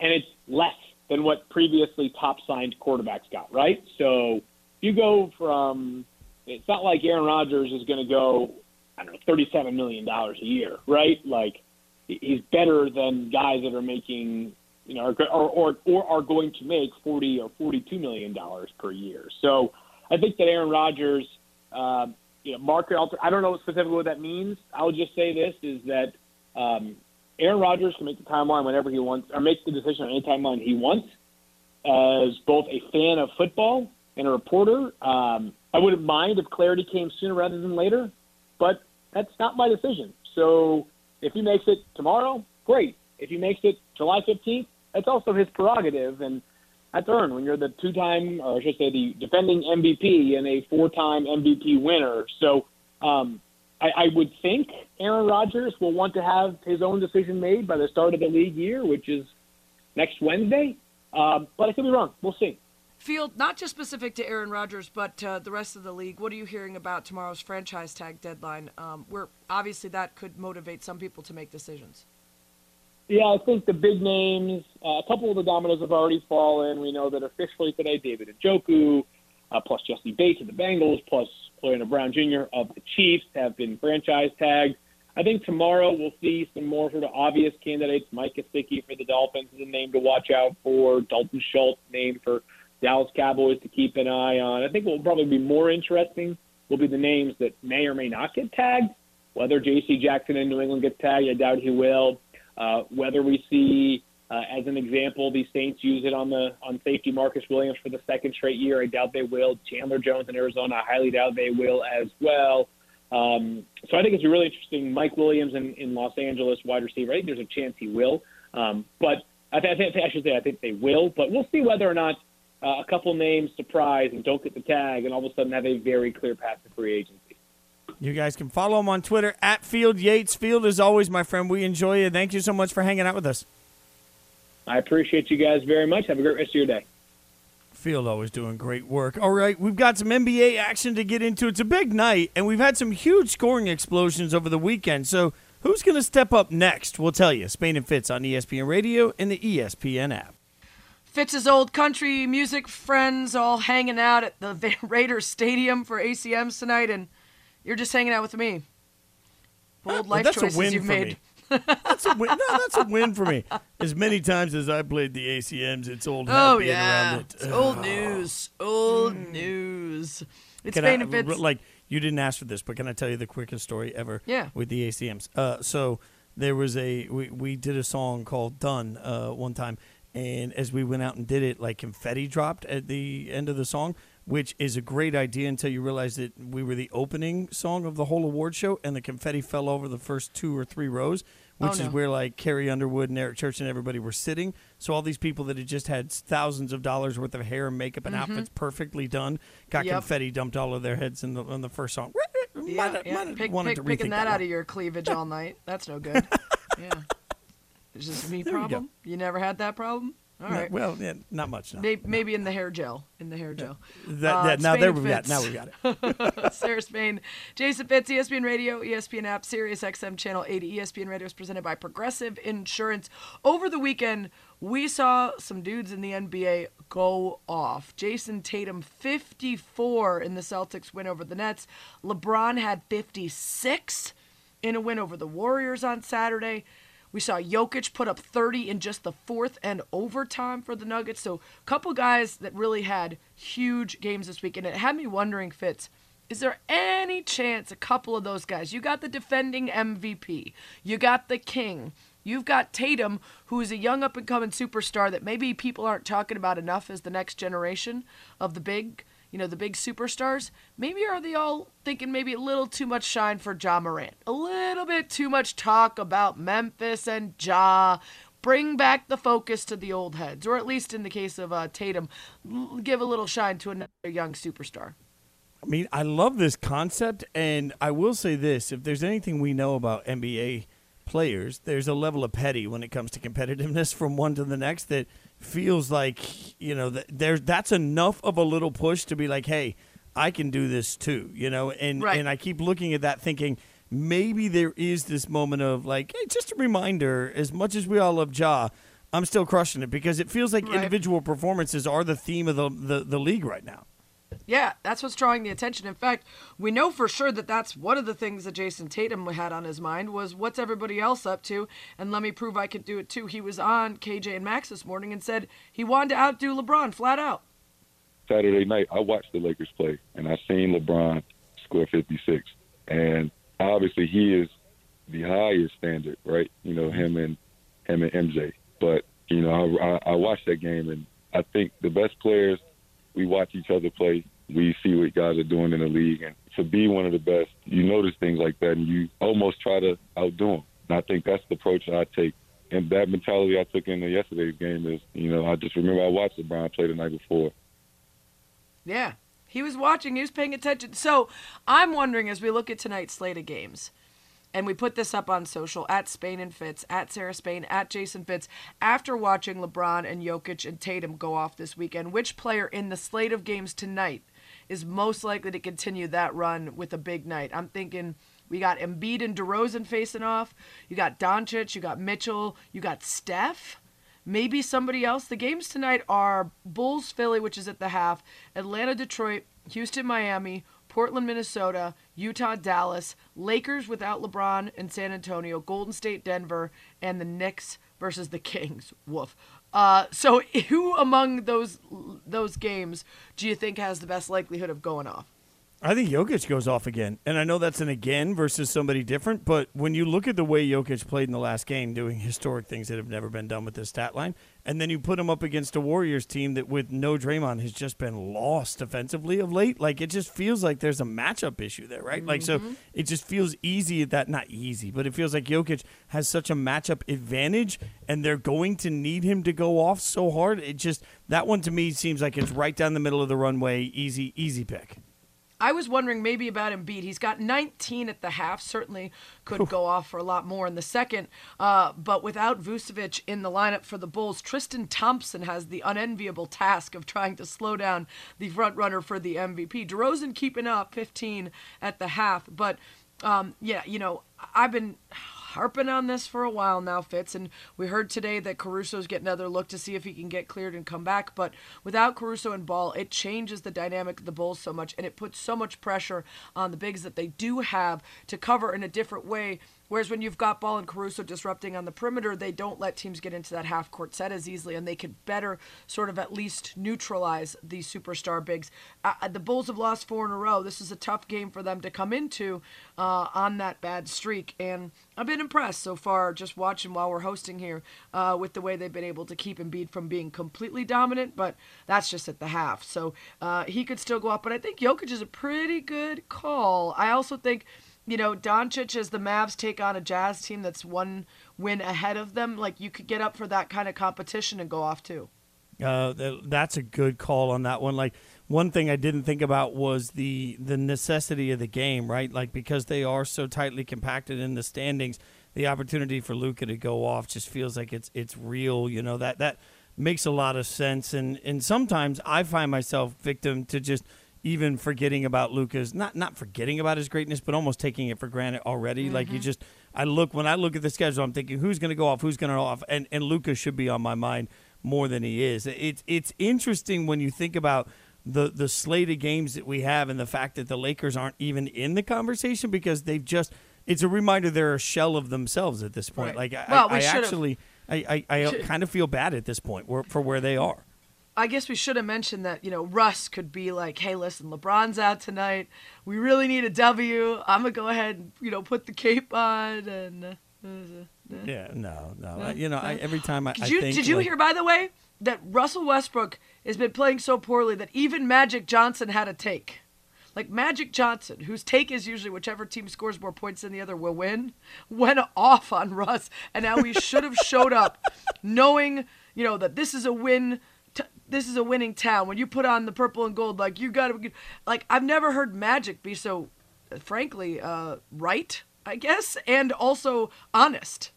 and it's less than what previously top signed quarterbacks got, right? So you go from, it's not like Aaron Rodgers is going to go, I don't know, $37 million a year, right? Like, he's better than guys that are making, you know, or, or, or are going to make 40 or $42 million per year. So I think that Aaron Rodgers, uh, you know, market alter, I don't know specifically what that means. I'll just say this is that, um, Aaron Rodgers can make the timeline whenever he wants, or make the decision on any timeline he wants. As both a fan of football and a reporter, um, I wouldn't mind if clarity came sooner rather than later, but that's not my decision. So if he makes it tomorrow, great. If he makes it July 15th, that's also his prerogative, and that's earned when you're the two-time, or I should say, the defending MVP and a four-time MVP winner. So um, I, I would think Aaron Rodgers will want to have his own decision made by the start of the league year, which is next Wednesday. Um, but I could be wrong. We'll see. Field, not just specific to Aaron Rodgers, but uh, the rest of the league. What are you hearing about tomorrow's franchise tag deadline? Um, where obviously that could motivate some people to make decisions. Yeah, I think the big names, uh, a couple of the dominoes have already fallen. We know that officially today, David Njoku, uh, plus Jessie Bates of the Bengals, plus Florida Brown Jr. of the Chiefs have been franchise tagged. I think tomorrow we'll see some more sort of obvious candidates. Mike Gesicki for the Dolphins is a name to watch out for. Dalton Schultz, name for Dallas Cowboys to keep an eye on. I think what will probably be more interesting will be the names that may or may not get tagged. Whether J.C. Jackson in New England gets tagged, I doubt he will. Uh, whether we see, uh, as an example, the Saints use it on the on safety Marcus Williams for the second straight year, I doubt they will. Chandler Jones in Arizona, I highly doubt they will as well. Um, so I think it's really interesting. Mike Williams in, in Los Angeles, wide receiver. I think there's a chance he will, um, but I, th- I, think, I should say I think they will. But we'll see whether or not uh, a couple names surprise and don't get the tag, and all of a sudden have a very clear path to free agency. You guys can follow him on Twitter at Field Yates. Field, as always, my friend, we enjoy you. Thank you so much for hanging out with us. I appreciate you guys very much. Have a great rest of your day. Field always doing great work. All right, we've got some NBA action to get into. It's a big night, and we've had some huge scoring explosions over the weekend. So, who's going to step up next? We'll tell you. Spain and Fitz on ESPN Radio and the ESPN app. Fitz's old country music friends all hanging out at the Raiders Stadium for ACMs tonight, and you're just hanging out with me. Bold life that's choices you've made. That's a win. No, that's a win for me. As many times as I played the ACMs, it's old Oh yeah, it. it's old news. Old news. It's Can I, Fitz. like you didn't ask for this, but can I tell you the quickest story ever? Yeah. With the ACMs. Uh, so there was a we, we did a song called "Done" uh, one time, and as we went out and did it, like confetti dropped at the end of the song, which is a great idea until you realize that we were the opening song of the whole award show, and the confetti fell over the first two or three rows. Oh, Which no. is where like Carrie Underwood and Eric Church and everybody were sitting. So all these people that had just had thousands of dollars worth of hair and makeup and outfits perfectly done got Mm-hmm. Yep. confetti dumped all over their heads in the on the first song. Yeah, Might have- yeah. might Pick, wanted pick, to picking rethink that out of your cleavage all night. That's no good. yeah. Is this me problem? You never had that problem? All No, right. Well, yeah, not much. No. Maybe, maybe in the hair gel. In the hair gel. That, Uh, that, now there and we got. Now we got it. Sarah Spain, Jason Fitz, ESPN Radio, ESPN app, Sirius XM Channel 80. ESPN Radio is presented by Progressive Insurance. Over the weekend, we saw some dudes in the NBA go off. Jayson Tatum, 54 in the Celtics win over the Nets. LeBron had 56 in a win over the Warriors on Saturday. We saw Jokic put up 30 in just the fourth and overtime for the Nuggets. So, a couple guys that really had huge games this week. And it had me wondering, Fitz, is there any chance a couple of those guys, you got the defending MVP, you got the king, You've got Tatum, who is a young up and coming superstar that maybe people aren't talking about enough as the next generation of the big, you know, the big superstars. Maybe are they all thinking maybe a little too much shine for Ja Morant? A little bit too much talk about Memphis and Ja. Bring back the focus to the old heads, or at least in the case of uh, Tatum, give a little shine to another young superstar. I mean, I love this concept, and I will say this: if there's anything we know about NBA players, there's a level of petty when it comes to competitiveness from one to the next that feels like you know that there's that's enough of a little push to be like, hey, I can do this too, you know. And Right. and I keep looking at that, thinking maybe there is this moment of like, hey, just a reminder. As much as we all love Ja. I'm still crushing it because it feels like Right. individual performances are the theme of the, the, the league right now. Yeah, that's what's drawing the attention. In fact, we know for sure that that's one of the things that Jayson Tatum had on his mind was what's everybody else up to, and let me prove I can do it too. He was on KJ and Max this morning and said he wanted to outdo LeBron flat out. Saturday night, I watched the Lakers play, and I seen LeBron score 56. And obviously, he is the highest standard, right? You know, him and him and MJ. But you know, I, I, I watched that game, and I think the best players, we watch each other play. We see what guys are doing in the league, and to be one of the best, you notice things like that, and you almost try to outdo them. And I think that's the approach I take. And that mentality I took into yesterday's game is, you know, I just remember I watched LeBron play the night before. Yeah, he was watching, he was paying attention. So I'm wondering as we look at tonight's slate of games, and we put this up on social at Spain and Fitz, at Sarah Spain, at Jason Fitz, after watching LeBron and Jokic and Tatum go off this weekend, which player in the slate of games tonight is most likely to continue that run with a big night? I'm thinking. We got Embiid and DeRozan facing off. You got Doncic. You got Mitchell. You got Steph maybe somebody else. The games tonight are Bulls Philly, which is at the half, Atlanta Detroit, Houston Miami, Portland Minnesota, Utah Dallas, Lakers without LeBron and San Antonio, Golden State Denver, and the Knicks versus the Kings. Woof. Uh, so who among those those games do you think has the best likelihood of going off? I think Jokic goes off again. And I know that's an again versus somebody different, but when you look at the way Jokic played in the last game, doing historic things that have never been done with this stat line, and then you put him up against a Warriors team that with no Draymond has just been lost defensively of late, like it just feels like there's a matchup issue there, right? Like so mm-hmm. it just feels easy that not easy, but it feels like Jokic has such a matchup advantage and they're going to need him to go off so hard. It just that one to me seems like it's right down the middle of the runway, easy easy pick. I was wondering maybe about Embiid. He's got 19 at the half. Certainly could go off for a lot more in the second. Uh, but without Vucevic in the lineup for the Bulls, Tristan Thompson has the unenviable task of trying to slow down the front runner for the MVP. DeRozan keeping up 15 at the half. But um, yeah, you know, I've been harping on this for a while now, Fitz, and we heard today that Caruso's getting another look to see if he can get cleared and come back. But without Caruso and Ball, it changes the dynamic of the Bulls so much, and it puts so much pressure on the bigs that they do have to cover in a different way. Whereas when you've got Ball and Caruso disrupting on the perimeter, they don't let teams get into that half court set as easily, and they could better sort of at least neutralize these superstar bigs. Uh, the Bulls have lost four in a row. This is a tough game for them to come into uh, on that bad streak, and I've been impressed so far just watching while we're hosting here uh, with the way they've been able to keep Embiid from being completely dominant, but that's just at the half. So uh, he could still go up, but I think Jokic is a pretty good call. I also think you know, Doncic as the Mavs take on a Jazz team that's one win ahead of them, like you could get up for that kind of competition and go off too. Uh, that's a good call on that one. Like one thing I didn't think about was the the necessity of the game, right? Like because they are so tightly compacted in the standings, the opportunity for Luka to go off just feels like it's it's real. You know that that makes a lot of sense, and and sometimes I find myself victim to just even forgetting about Luka's not not forgetting about his greatness, but almost taking it for granted already. Like you mm-hmm. just, I look when I look at the schedule, I'm thinking who's going to go off, who's going to off, and and Luka should be on my mind more than he is. It's it's interesting when you think about the the slate of games that we have and the fact that the Lakers aren't even in the conversation because they've just. It's a reminder they're a shell of themselves at this point. Right. Like I, Well, we I actually, I, I, I kind of feel bad at this point for where they are. I guess we should have mentioned that, you know, Russ could be like, hey, listen, LeBron's out tonight. We really need a W. I'm going to go ahead and, you know, put the cape on. And uh, uh, uh, uh. Yeah, no, no. I- You know, I, every time I, Did I you think did you like- hear by the way that Russell Westbrook has been playing so poorly that even Magic Johnson had a take. Like Magic Johnson, whose take is usually whichever team scores more points than the other will win, went off on Russ, and now he should have showed up, knowing you know that this is a win. This is a winning town. When you put on the purple and gold, like you got to, like I've never heard Magic be so, frankly, uh, right. I guess, and also honest.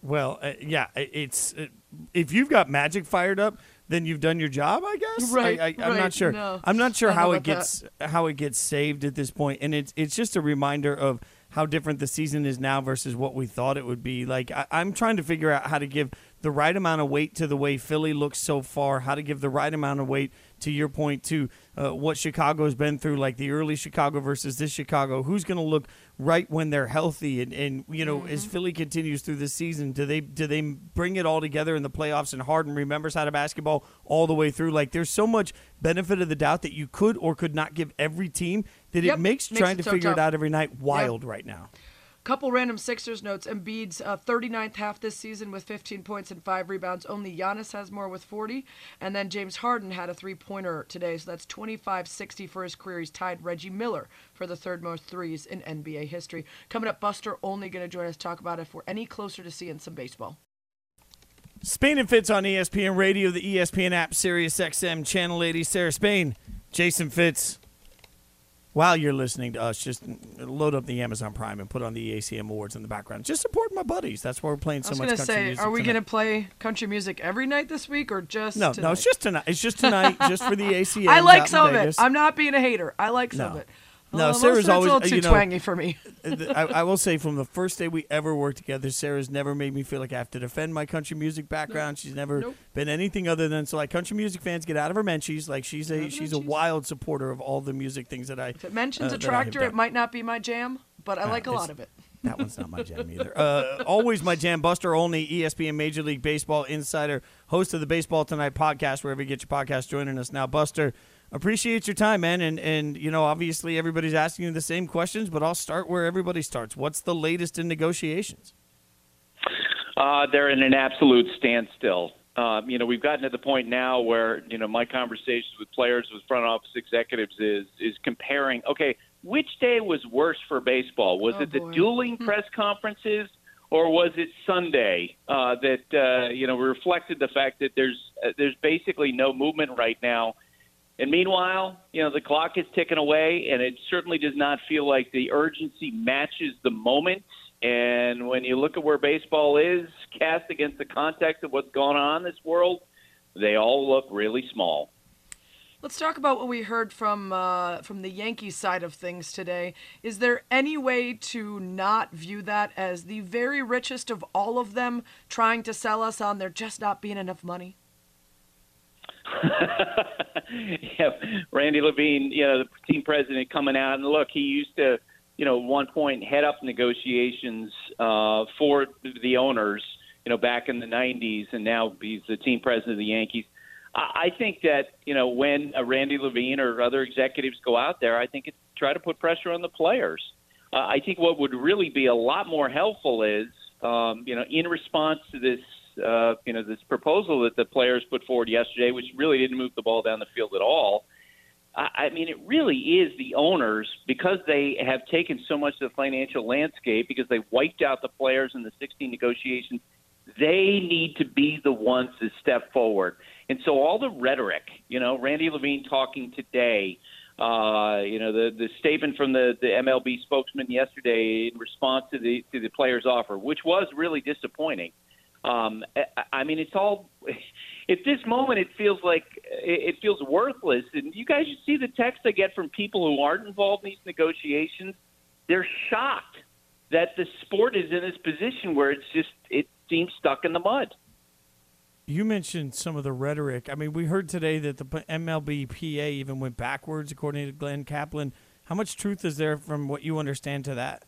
Well, uh, yeah, it's uh, if you've got magic fired up, then you've done your job, I guess. Right, I, I'm right, not sure. no. I'm not sure how it gets how it gets saved at this point, and it's it's just a reminder of how different the season is now versus what we thought it would be. Like I, I'm trying to figure out how to give the right amount of weight to the way Philly looks so far, how to give the right amount of weight to your point to uh, what Chicago's been through, like the early Chicago versus this Chicago. Who's going to look right when they're healthy, and, and you know as Philly continues through this season, do they do they bring it all together in the playoffs? And Harden remembers how to basketball all the way through. Like there's so much benefit of the doubt that you could or could not give every team that Yep, it makes makes trying it to so figure tough. it out every night wild right now. Couple random Sixers notes. Embiid's uh, 39th half this season with 15 points and five rebounds. Only Giannis has more with 40. And then James Harden had a three pointer today, so that's 25 60 for his career. He's tied Reggie Miller for the third most threes in NBA history. Coming up, Buster Olney going to join us to talk about if we're any closer to seeing some baseball. Spain and Fitz on ESPN Radio, the ESPN app, Sirius XM, Channel 80, Sarah Spain, Jason Fitz. While you're listening to us, just load up the Amazon Prime and put on the ACM Awards in the background. Just support my buddies. That's why we're playing I so was much country say, music are we going to play country music every night this week or just No, tonight? no, it's just tonight. It's just tonight, just for the ACM. I like some of it. I'm not being a hater. I like some No. of it. No, Uh, Sarah's most of it's always a little too you know, twangy for me. I, I will say from the first day we ever worked together, Sarah's never made me feel like I have to defend my country music background. She's never Nope. been anything other than so like country music fans get out of her menchies. Like she's a she's a wild supporter of all the music things that I. If it mentions uh, a that I have tractor, it might not be my jam, but I Uh, like a lot of it. That one's not my jam either. Uh, always my jam. Buster Olney, E ESPN Major League Baseball insider, host of the Baseball Tonight podcast, wherever you get your podcast, joining us now. Buster, appreciate your time, man. And and you know, obviously everybody's asking you the same questions, but I'll start where everybody starts. What's the latest in negotiations? Uh, they're in an absolute standstill. Um, you know, we've gotten to the point now where you know my conversations with players, with front office executives, is is comparing. Okay, which day was worse for baseball? Was Oh, it the boy. dueling press conferences, or was it Sunday uh, that uh, you know reflected the fact that there's uh, there's basically no movement right now? And meanwhile, you know, the clock is ticking away, and it certainly does not feel like the urgency matches the moment. And when you look at where baseball is cast against the context of what's going on in this world, they all look really small. Let's talk about what we heard from uh, from the Yankees side of things today. Is there any way to not view that as the very richest of all of them trying to sell us on there just not being enough money? yeah, Randy Levine, you know, the team president coming out and look, he used to, you know, one point head up negotiations uh, for the owners, you know, back in the 90s, and now he's the team president of the Yankees. I I think that, you know, when a Randy Levine or other executives go out there, I think it's try to put pressure on the players. Uh, I think what would really be a lot more helpful is, um, you know, in response to this uh, you know, this proposal that the players put forward yesterday, which really didn't move the ball down the field at all. I, I mean, it really is the owners because they have taken so much of the financial landscape because they wiped out the players in the 16 negotiations. They need to be the ones to step forward. And so all the rhetoric, you know, Randy Levine talking today, uh, you know, the the statement from the, the MLB spokesman yesterday in response to the to the players' offer, which was really disappointing. Um, I- I mean, it's all. At this moment, it feels like it it feels worthless. And you guys should see the text I get from people who aren't involved in these negotiations. They're shocked that the sport is in this position where it's just it seems stuck in the mud. You mentioned some of the rhetoric. I mean, we heard today that the MLBPA even went backwards, according to Glen Caplin. How much truth is there from what you understand to that?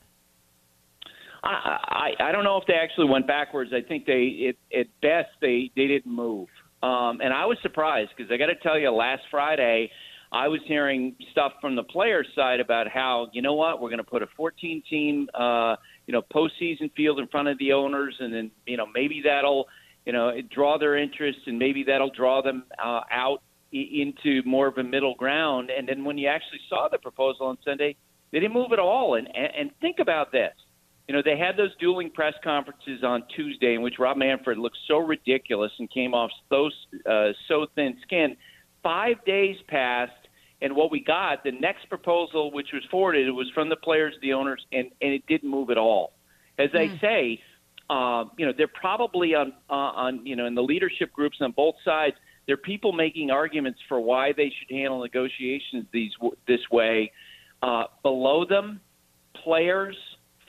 I, I I don't know if they actually went backwards. I think they it, at best they they didn't move. Um, and I was surprised because I got to tell you, last Friday I was hearing stuff from the players' side about how you know what we're going to put a 14 team uh, you know, postseason field in front of the owners, and then you know maybe that'll you know draw their interest, and maybe that'll draw them uh, out into more of a middle ground. And then when you actually saw the proposal on Sunday, they didn't move at all. And and, and think about this. You know, they had those dueling press conferences on Tuesday in which Rob Manfred looked so ridiculous and came off so uh, so thin skinned. Five days passed, and what we got, the next proposal, which was forwarded, it was from the players, the owners, and and it didn't move at all. As they mm. say, uh, you know, they're probably on uh, on you know in the leadership groups on both sides there are people making arguments for why they should handle negotiations these this way. Uh, below them, players,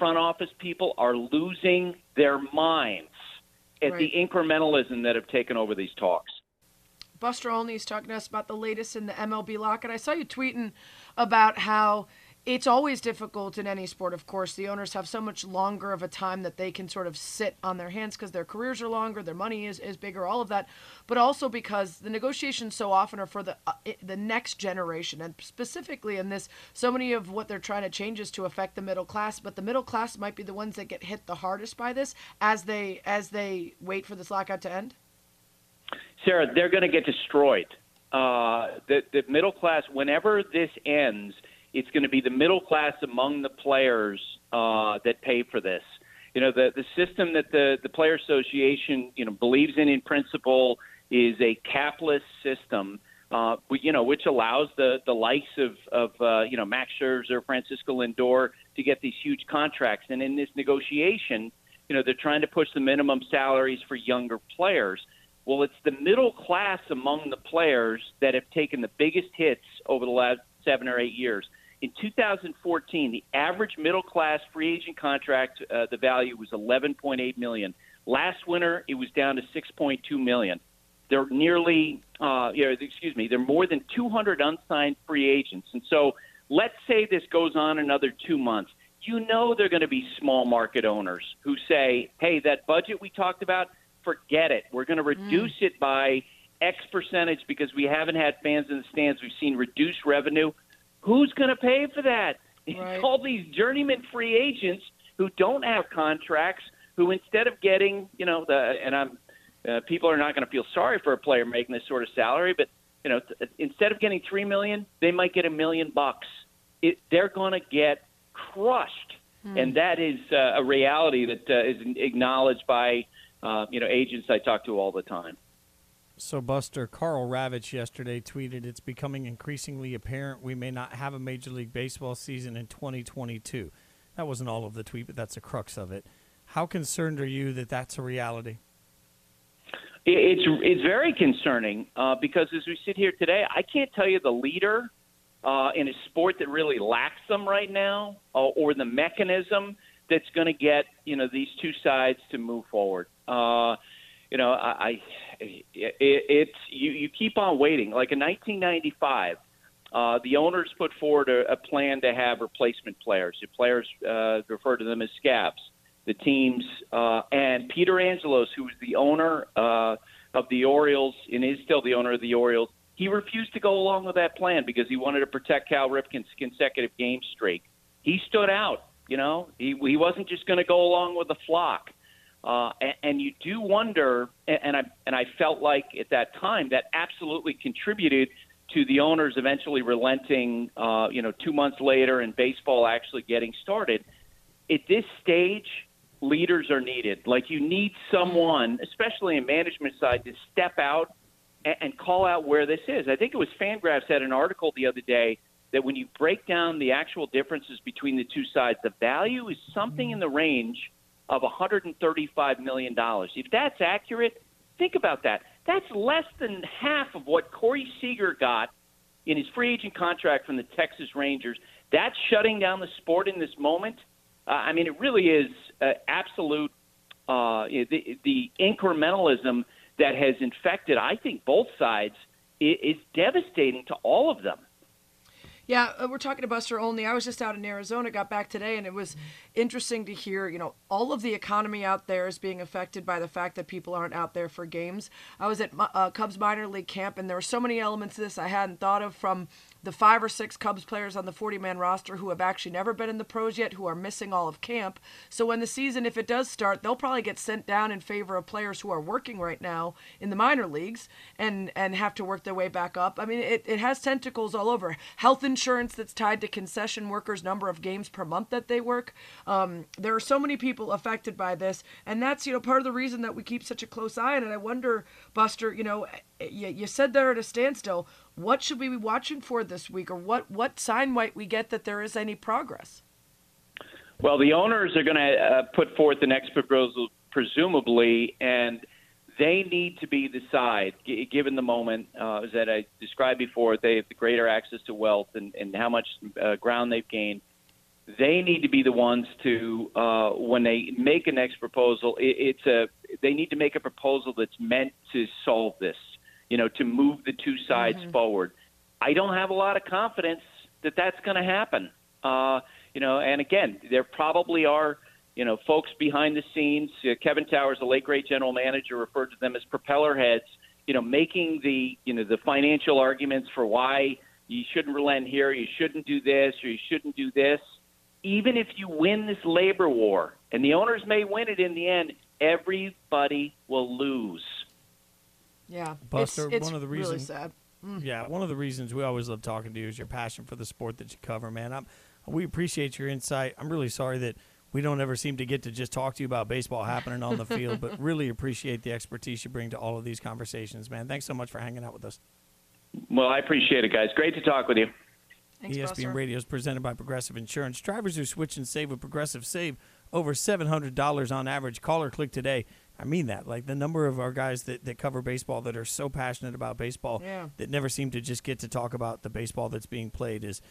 front office people are losing their minds at right. the incrementalism that have taken over these talks. Buster Olney is talking to us about the latest in the MLB lock, and I saw you tweeting about how it's always difficult in any sport, of course. The owners have so much longer of a time that they can sort of sit on their hands because their careers are longer, their money is, is bigger, all of that. But also because the negotiations so often are for the uh, the next generation, and specifically in this, so many of what they're trying to change is to affect the middle class. But the middle class might be the ones that get hit the hardest by this as they as they wait for this lockout to end. Sarah, they're going to get destroyed. Uh, the the middle class, whenever this ends it's going to be the middle class among the players uh, that pay for this. You know, the the system that the the player association you know believes in in principle is a capless system. Uh, you know, which allows the the likes of of uh, you know Max Scherzer, Francisco Lindor to get these huge contracts. And in this negotiation, you know, they're trying to push the minimum salaries for younger players. Well, it's the middle class among the players that have taken the biggest hits over the last seven or eight years. In 2014, the average middle class free agent contract, uh, the value was 11.8 million. Last winter, it was down to 6.2 million. They're nearly, uh, you know, excuse me, they're more than 200 unsigned free agents. And so, let's say this goes on another two months. You know, they're going to be small market owners who say, "Hey, that budget we talked about, forget it. We're going to reduce mm. it by X percentage because we haven't had fans in the stands. We've seen reduced revenue." Who's going to pay for that? Right. It's all these journeyman free agents who don't have contracts, who instead of getting, you know, the and I'm uh, people are not going to feel sorry for a player making this sort of salary, but you know, th- instead of getting three million, they might get a million bucks. It, they're going to get crushed, hmm. and that is uh, a reality that uh, is acknowledged by uh, you know agents I talk to all the time. So, Buster, Karl Ravech yesterday tweeted it's becoming increasingly apparent we may not have a Major League Baseball season in 2022. That wasn't all of the tweet, but that's the crux of it. How concerned are you that that's a reality? It's it's very concerning uh, because as we sit here today, I can't tell you the leader uh, in a sport that really lacks them right now, uh, or the mechanism that's going to get you know these two sides to move forward. Uh, you know, I, I it, it's you, you keep on waiting. Like in 1995, uh, the owners put forward a, a plan to have replacement players. The players uh, refer to them as scabs. The teams uh, and Peter Angelos, who was the owner uh, of the Orioles and is still the owner of the Orioles, he refused to go along with that plan because he wanted to protect Cal Ripken's consecutive game streak. He stood out. You know, he he wasn't just going to go along with the flock. Uh, and, and you do wonder, and I and I felt like at that time that absolutely contributed to the owners eventually relenting. Uh, you know, two months later, and baseball actually getting started. At this stage, leaders are needed. Like you need someone, especially in management side, to step out and, and call out where this is. I think it was Fangraphs had an article the other day that when you break down the actual differences between the two sides, the value is something in the range of $135 million. If that's accurate, think about that. That's less than half of what Corey Seager got in his free agent contract from the Texas Rangers. That's shutting down the sport in this moment. Uh, I mean, it really is uh, absolute uh, the, the incrementalism that has infected, I think, both sides is, is devastating to all of them. Yeah, uh, we're talking to Buster Olney. I was just out in Arizona, got back today, and it was interesting to hear, you know, all of the economy out there is being affected by the fact that people aren't out there for games. I was at uh, Cubs minor league camp, and there were so many elements to this I hadn't thought of from the five or six Cubs players on the 40 man roster who have actually never been in the pros yet, who are missing all of camp. So when the season, if it does start, they'll probably get sent down in favor of players who are working right now in the minor leagues and, and have to work their way back up. I mean, it, it has tentacles all over. Health insurance that's tied to concession workers' number of games per month that they work. Um, there are so many people affected by this. And that's, you know, part of the reason that we keep such a close eye on it. I wonder, Buster, you know, you, you said they're at a standstill. What should we be watching for this week, or what what sign might we get that there is any progress? Well, the owners are going to uh, put forth the next proposal, presumably, and they need to be the side, g- given the moment uh, that I described before. They have the greater access to wealth and, and how much uh, ground they've gained. They need to be the ones to, uh, when they make a next proposal, it, it's a. They need to make a proposal that's meant to solve this you know, to move the two sides mm-hmm. forward. I don't have a lot of confidence that that's going to happen. Uh, you know, and again, there probably are, you know, folks behind the scenes. Uh, Kevin Towers, the late great general manager, referred to them as propeller heads. You know, making the you know the financial arguments for why you shouldn't relent here, you shouldn't do this, or you shouldn't do this. Even if you win this labor war, and the owners may win it in the end, everybody will lose. Yeah, Buster, it's, it's one of the really reasons. sad. Mm. Yeah, one of the reasons we always love talking to you is your passion for the sport that you cover, man. I'm, we appreciate your insight. I'm really sorry that we don't ever seem to get to just talk to you about baseball happening on the field, but really appreciate the expertise you bring to all of these conversations, man. Thanks so much for hanging out with us. Well, I appreciate it, guys. Great to talk with you. Thanks, ESPN Buster. Radio is presented by Progressive Insurance. Drivers who switch and save with Progressive save over $700 on average. Call or click today. I mean that. Like the number of our guys that, that cover baseball that are so passionate about baseball Yeah. that never seem to just get to talk about the baseball that's being played is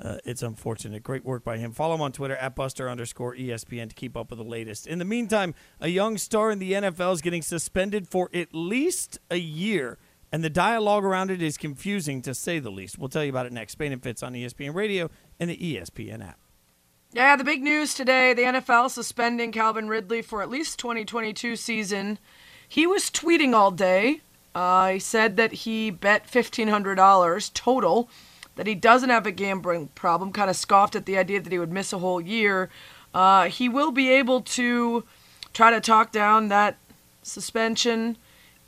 uh, it's unfortunate. Great work by him. Follow him on Twitter at Buster underscore ESPN to keep up with the latest. In the meantime, a young star in the NFL is getting suspended for at least a year, and the dialogue around it is confusing to say the least. We'll tell you about it next. Spain and Fitz on ESPN Radio and the ESPN app. Yeah, the big news today the NFL suspending Calvin Ridley for at least 2022 season. He was tweeting all day. Uh, he said that he bet $1,500 total, that he doesn't have a gambling problem, kind of scoffed at the idea that he would miss a whole year. Uh, he will be able to try to talk down that suspension.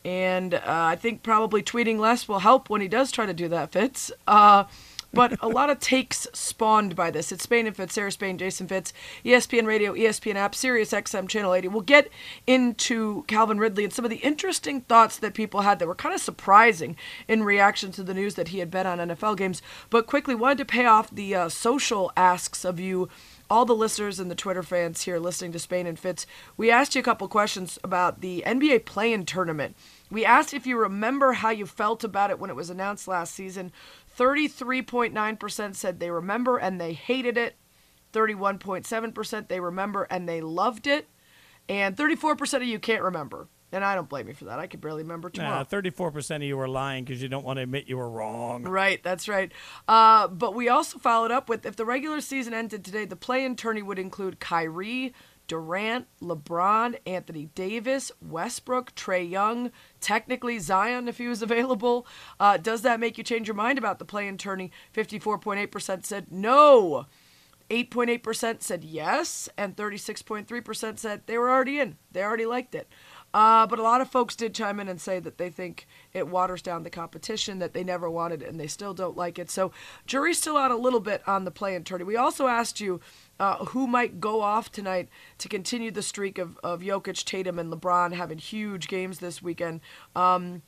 And uh, I think probably tweeting less will help when he does try to do that, Fitz. Uh, but a lot of takes spawned by this. It's Spain and Fitz, Sarah Spain, Jason Fitz, ESPN Radio, ESPN app, Sirius XM Channel 80. We'll get into Calvin Ridley and some of the interesting thoughts that people had that were kind of surprising in reaction to the news that he had bet on NFL games. But quickly, wanted to pay off the uh, social asks of you all the listeners and the Twitter fans here listening to Spain and Fitz, we asked you a couple questions about the NBA play-in tournament. We asked if you remember how you felt about it when it was announced last season. 33.9% said they remember and they hated it. 31.7% they remember and they loved it. And 34% of you can't remember. And I don't blame you for that. I could barely remember tomorrow. Nah, 34% of you were lying because you don't want to admit you were wrong. Right, that's right. Uh, but we also followed up with if the regular season ended today, the play in tourney would include Kyrie, Durant, LeBron, Anthony Davis, Westbrook, Trae Young, technically Zion if he was available. Uh, does that make you change your mind about the play in tourney? 54.8% said no. 8.8% said yes, and 36.3% said they were already in. They already liked it. Uh, but a lot of folks did chime in and say that they think it waters down the competition, that they never wanted it, and they still don't like it. So, jury's still out a little bit on the play in tourney. We also asked you uh, who might go off tonight to continue the streak of, of Jokic, Tatum, and LeBron having huge games this weekend. Um,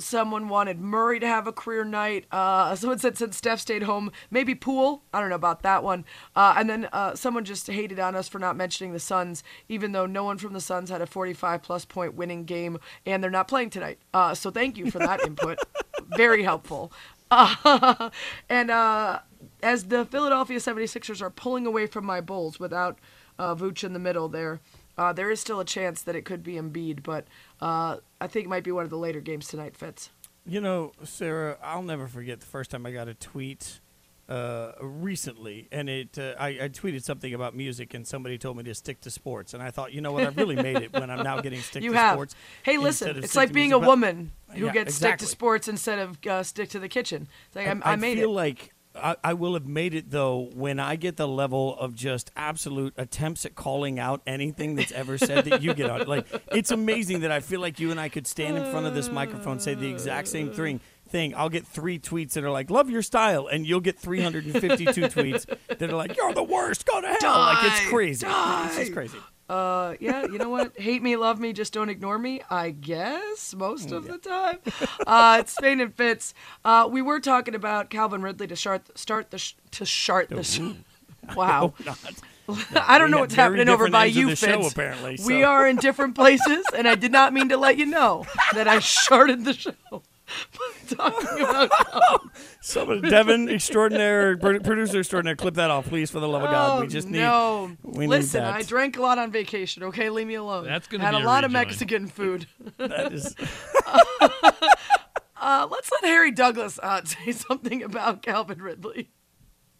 someone wanted Murray to have a career night. Uh, someone said since Steph stayed home, maybe Poole. I don't know about that one. Uh, and then uh, someone just hated on us for not mentioning the Suns, even though no one from the Suns had a 45 plus point winning game, and they're not playing tonight. Uh, so thank you for that input. Very helpful. Uh, and uh, as the Philadelphia 76ers are pulling away from my Bulls without uh, Vooch in the middle there, uh, there is still a chance that it could be Embiid, but uh, I think it might be one of the later games tonight, Fitz. You know, Sarah, I'll never forget the first time I got a tweet uh, recently, and it uh, I, I tweeted something about music, and somebody told me to stick to sports, and I thought, you know what, I've really made it when I'm now getting stick you to have. sports. Hey, listen, it's like being music. a woman who Yeah, gets stick to sports instead of uh, stick to the kitchen. It's like, I'm, I, I made feel it. like I, I will have made it though when I get the level of just absolute attempts at calling out anything that's ever said that you get on. Like it's amazing that I feel like you and I could stand in front of this microphone, say the exact same thing. Thing. I'll get three tweets that are like "Love your style," and you'll get 352 tweets that are like "You're the worst, go to hell." like it's crazy. die. It's just crazy. Uh, yeah, you know what? Hate me, love me, just don't ignore me. I guess most of the time. Uh, it's Spain and Fitz. Uh, we were talking about Calvin Ridley to start start the sh- to start the. Sh- wow. I don't know what's happening over by you, the show, Fitz. apparently, We are in different places, and I did not mean to let you know that I started the show. talking about Someone, Devin extraordinaire, producer extraordinaire, clip that off, please, for the love of God. Oh, we just need. no. We Listen, need that. I drank a lot on vacation. Okay, leave me alone. That's gonna had be a a lot of. Mexican food. That is- uh, let's let Harry Douglas uh, say something about Calvin Ridley.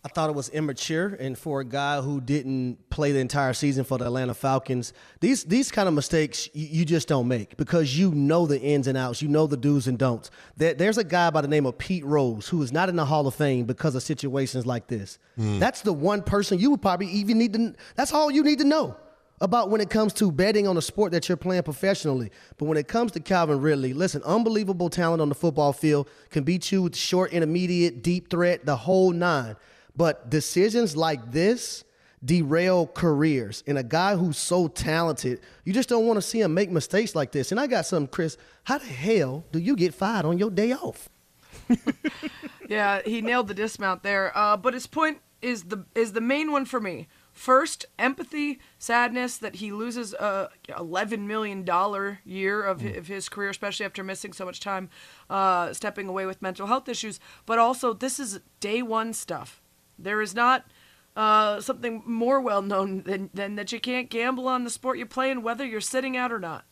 I thought it was immature, and for a guy who didn't play the entire season for the Atlanta Falcons, these these kind of mistakes you, you just don't make because you know the ins and outs, you know the do's and don'ts. There, there's a guy by the name of Pete Rose who is not in the Hall of Fame because of situations like this. Hmm. That's the one person you would probably even need to. That's all you need to know about when it comes to betting on a sport that you're playing professionally. But when it comes to Calvin Ridley, listen, unbelievable talent on the football field can beat you with short, intermediate, deep threat, the whole nine. But decisions like this derail careers. And a guy who's so talented, you just don't want to see him make mistakes like this. And I got something, Chris. How the hell do you get fired on your day off? Yeah, he nailed the dismount there. Uh, but his point is the is the main one for me. First, empathy, sadness that he loses a eleven million dollar year of, hi- of his career, especially after missing so much time, uh, stepping away with mental health issues. But also, this is day one stuff. There is not uh, something more well known than, than that you can't gamble on the sport you play and whether you're sitting out or not.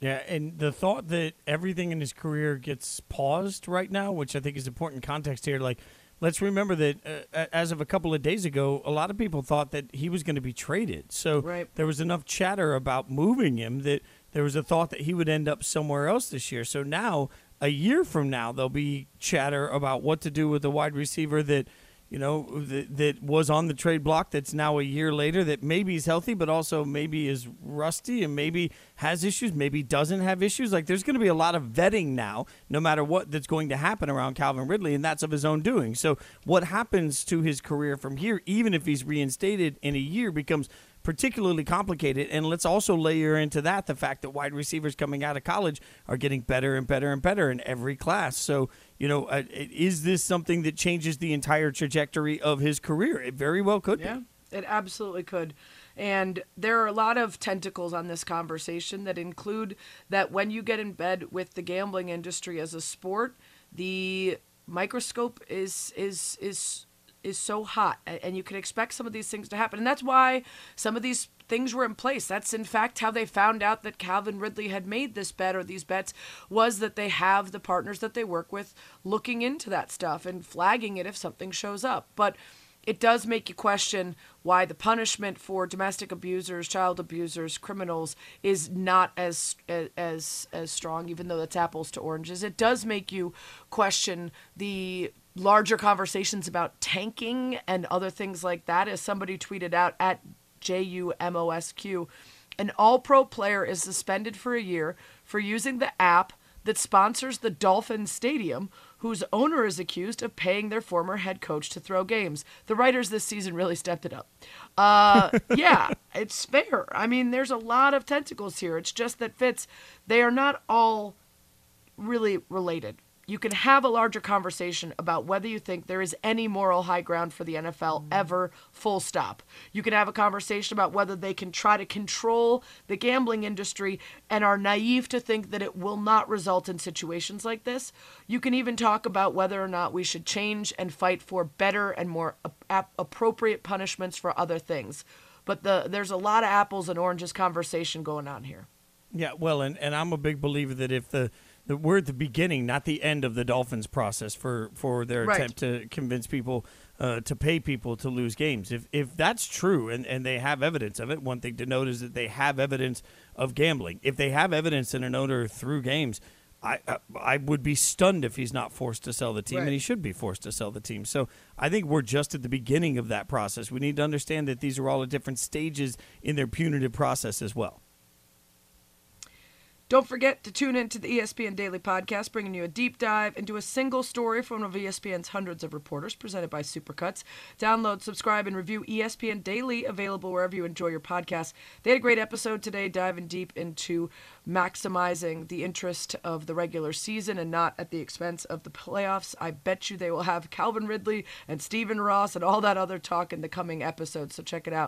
Yeah, and the thought that everything in his career gets paused right now, which I think is important context here. Like, let's remember that uh, as of a couple of days ago, a lot of people thought that he was going to be traded. So Right. there was enough chatter about moving him that there was a thought that he would end up somewhere else this year. So now, a year from now, there'll be chatter about what to do with the wide receiver that you know, that, that was on the trade block that's now a year later that maybe is healthy, but also maybe is rusty and maybe has issues, maybe doesn't have issues. Like there's going to be a lot of vetting now, no matter what that's going to happen around Calvin Ridley, and that's of his own doing. So what happens to his career from here, even if he's reinstated in a year, becomes particularly complicated. And let's also layer into that the fact that wide receivers coming out of college are getting better and better and better in every class. So, you know, uh, is this something that changes the entire trajectory of his career? It very well could Yeah, be. it absolutely could. And there are a lot of tentacles on this conversation that include that when you get in bed with the gambling industry as a sport, the microscope is is is is so hot and you can expect some of these things to happen. And that's why some of these things were in place. That's in fact how they found out that Calvin Ridley had made this bet or these bets was that they have the partners that they work with looking into that stuff and flagging it if something shows up. But it does make you question why the punishment for domestic abusers, child abusers, criminals is not as as as strong, even though it's apples to oranges. It does make you question the larger conversations about tanking and other things like that. As somebody tweeted out at J U M O S Q, an All Pro player is suspended for a year for using the app that sponsors the Dolphin Stadium, whose owner is accused of paying their former head coach to throw games. The writers this season really stepped it up. Uh, yeah, it's fair. I mean, there's a lot of tentacles here. It's just that Fitz, they are not all really related. You can have a larger conversation about whether you think there is any moral high ground for the NFL mm. ever, full stop. You can have a conversation about whether they can try to control the gambling industry and are naive to think that it will not result in situations like this. You can even talk about whether or not we should change and fight for better and more ap- ap- appropriate punishments for other things. But the there's a lot of apples and oranges conversation going on here. Yeah, well, and, and I'm a big believer that if the, the we're at the beginning, not the end of the Dolphins process for, for their Right. attempt to convince people uh, to pay people to lose games. If if that's true and, and they have evidence of it, one thing to note is that they have evidence of gambling. If they have evidence in an owner through games, I, I I would be stunned if he's not forced to sell the team, Right. and he should be forced to sell the team. So I think we're just at the beginning of that process. We need to understand that these are all at different stages in their punitive process as well. Don't forget to tune in to the ESPN Daily Podcast, bringing you a deep dive into a single story from one of ESPN's hundreds of reporters, presented by Supercuts. Download, subscribe, and review ESPN Daily, available wherever you enjoy your podcasts. They had a great episode today, diving deep into maximizing the interest of the regular season and not at the expense of the playoffs. I bet you they will have Calvin Ridley and Stephen Ross and all that other talk in the coming episodes, so check it out.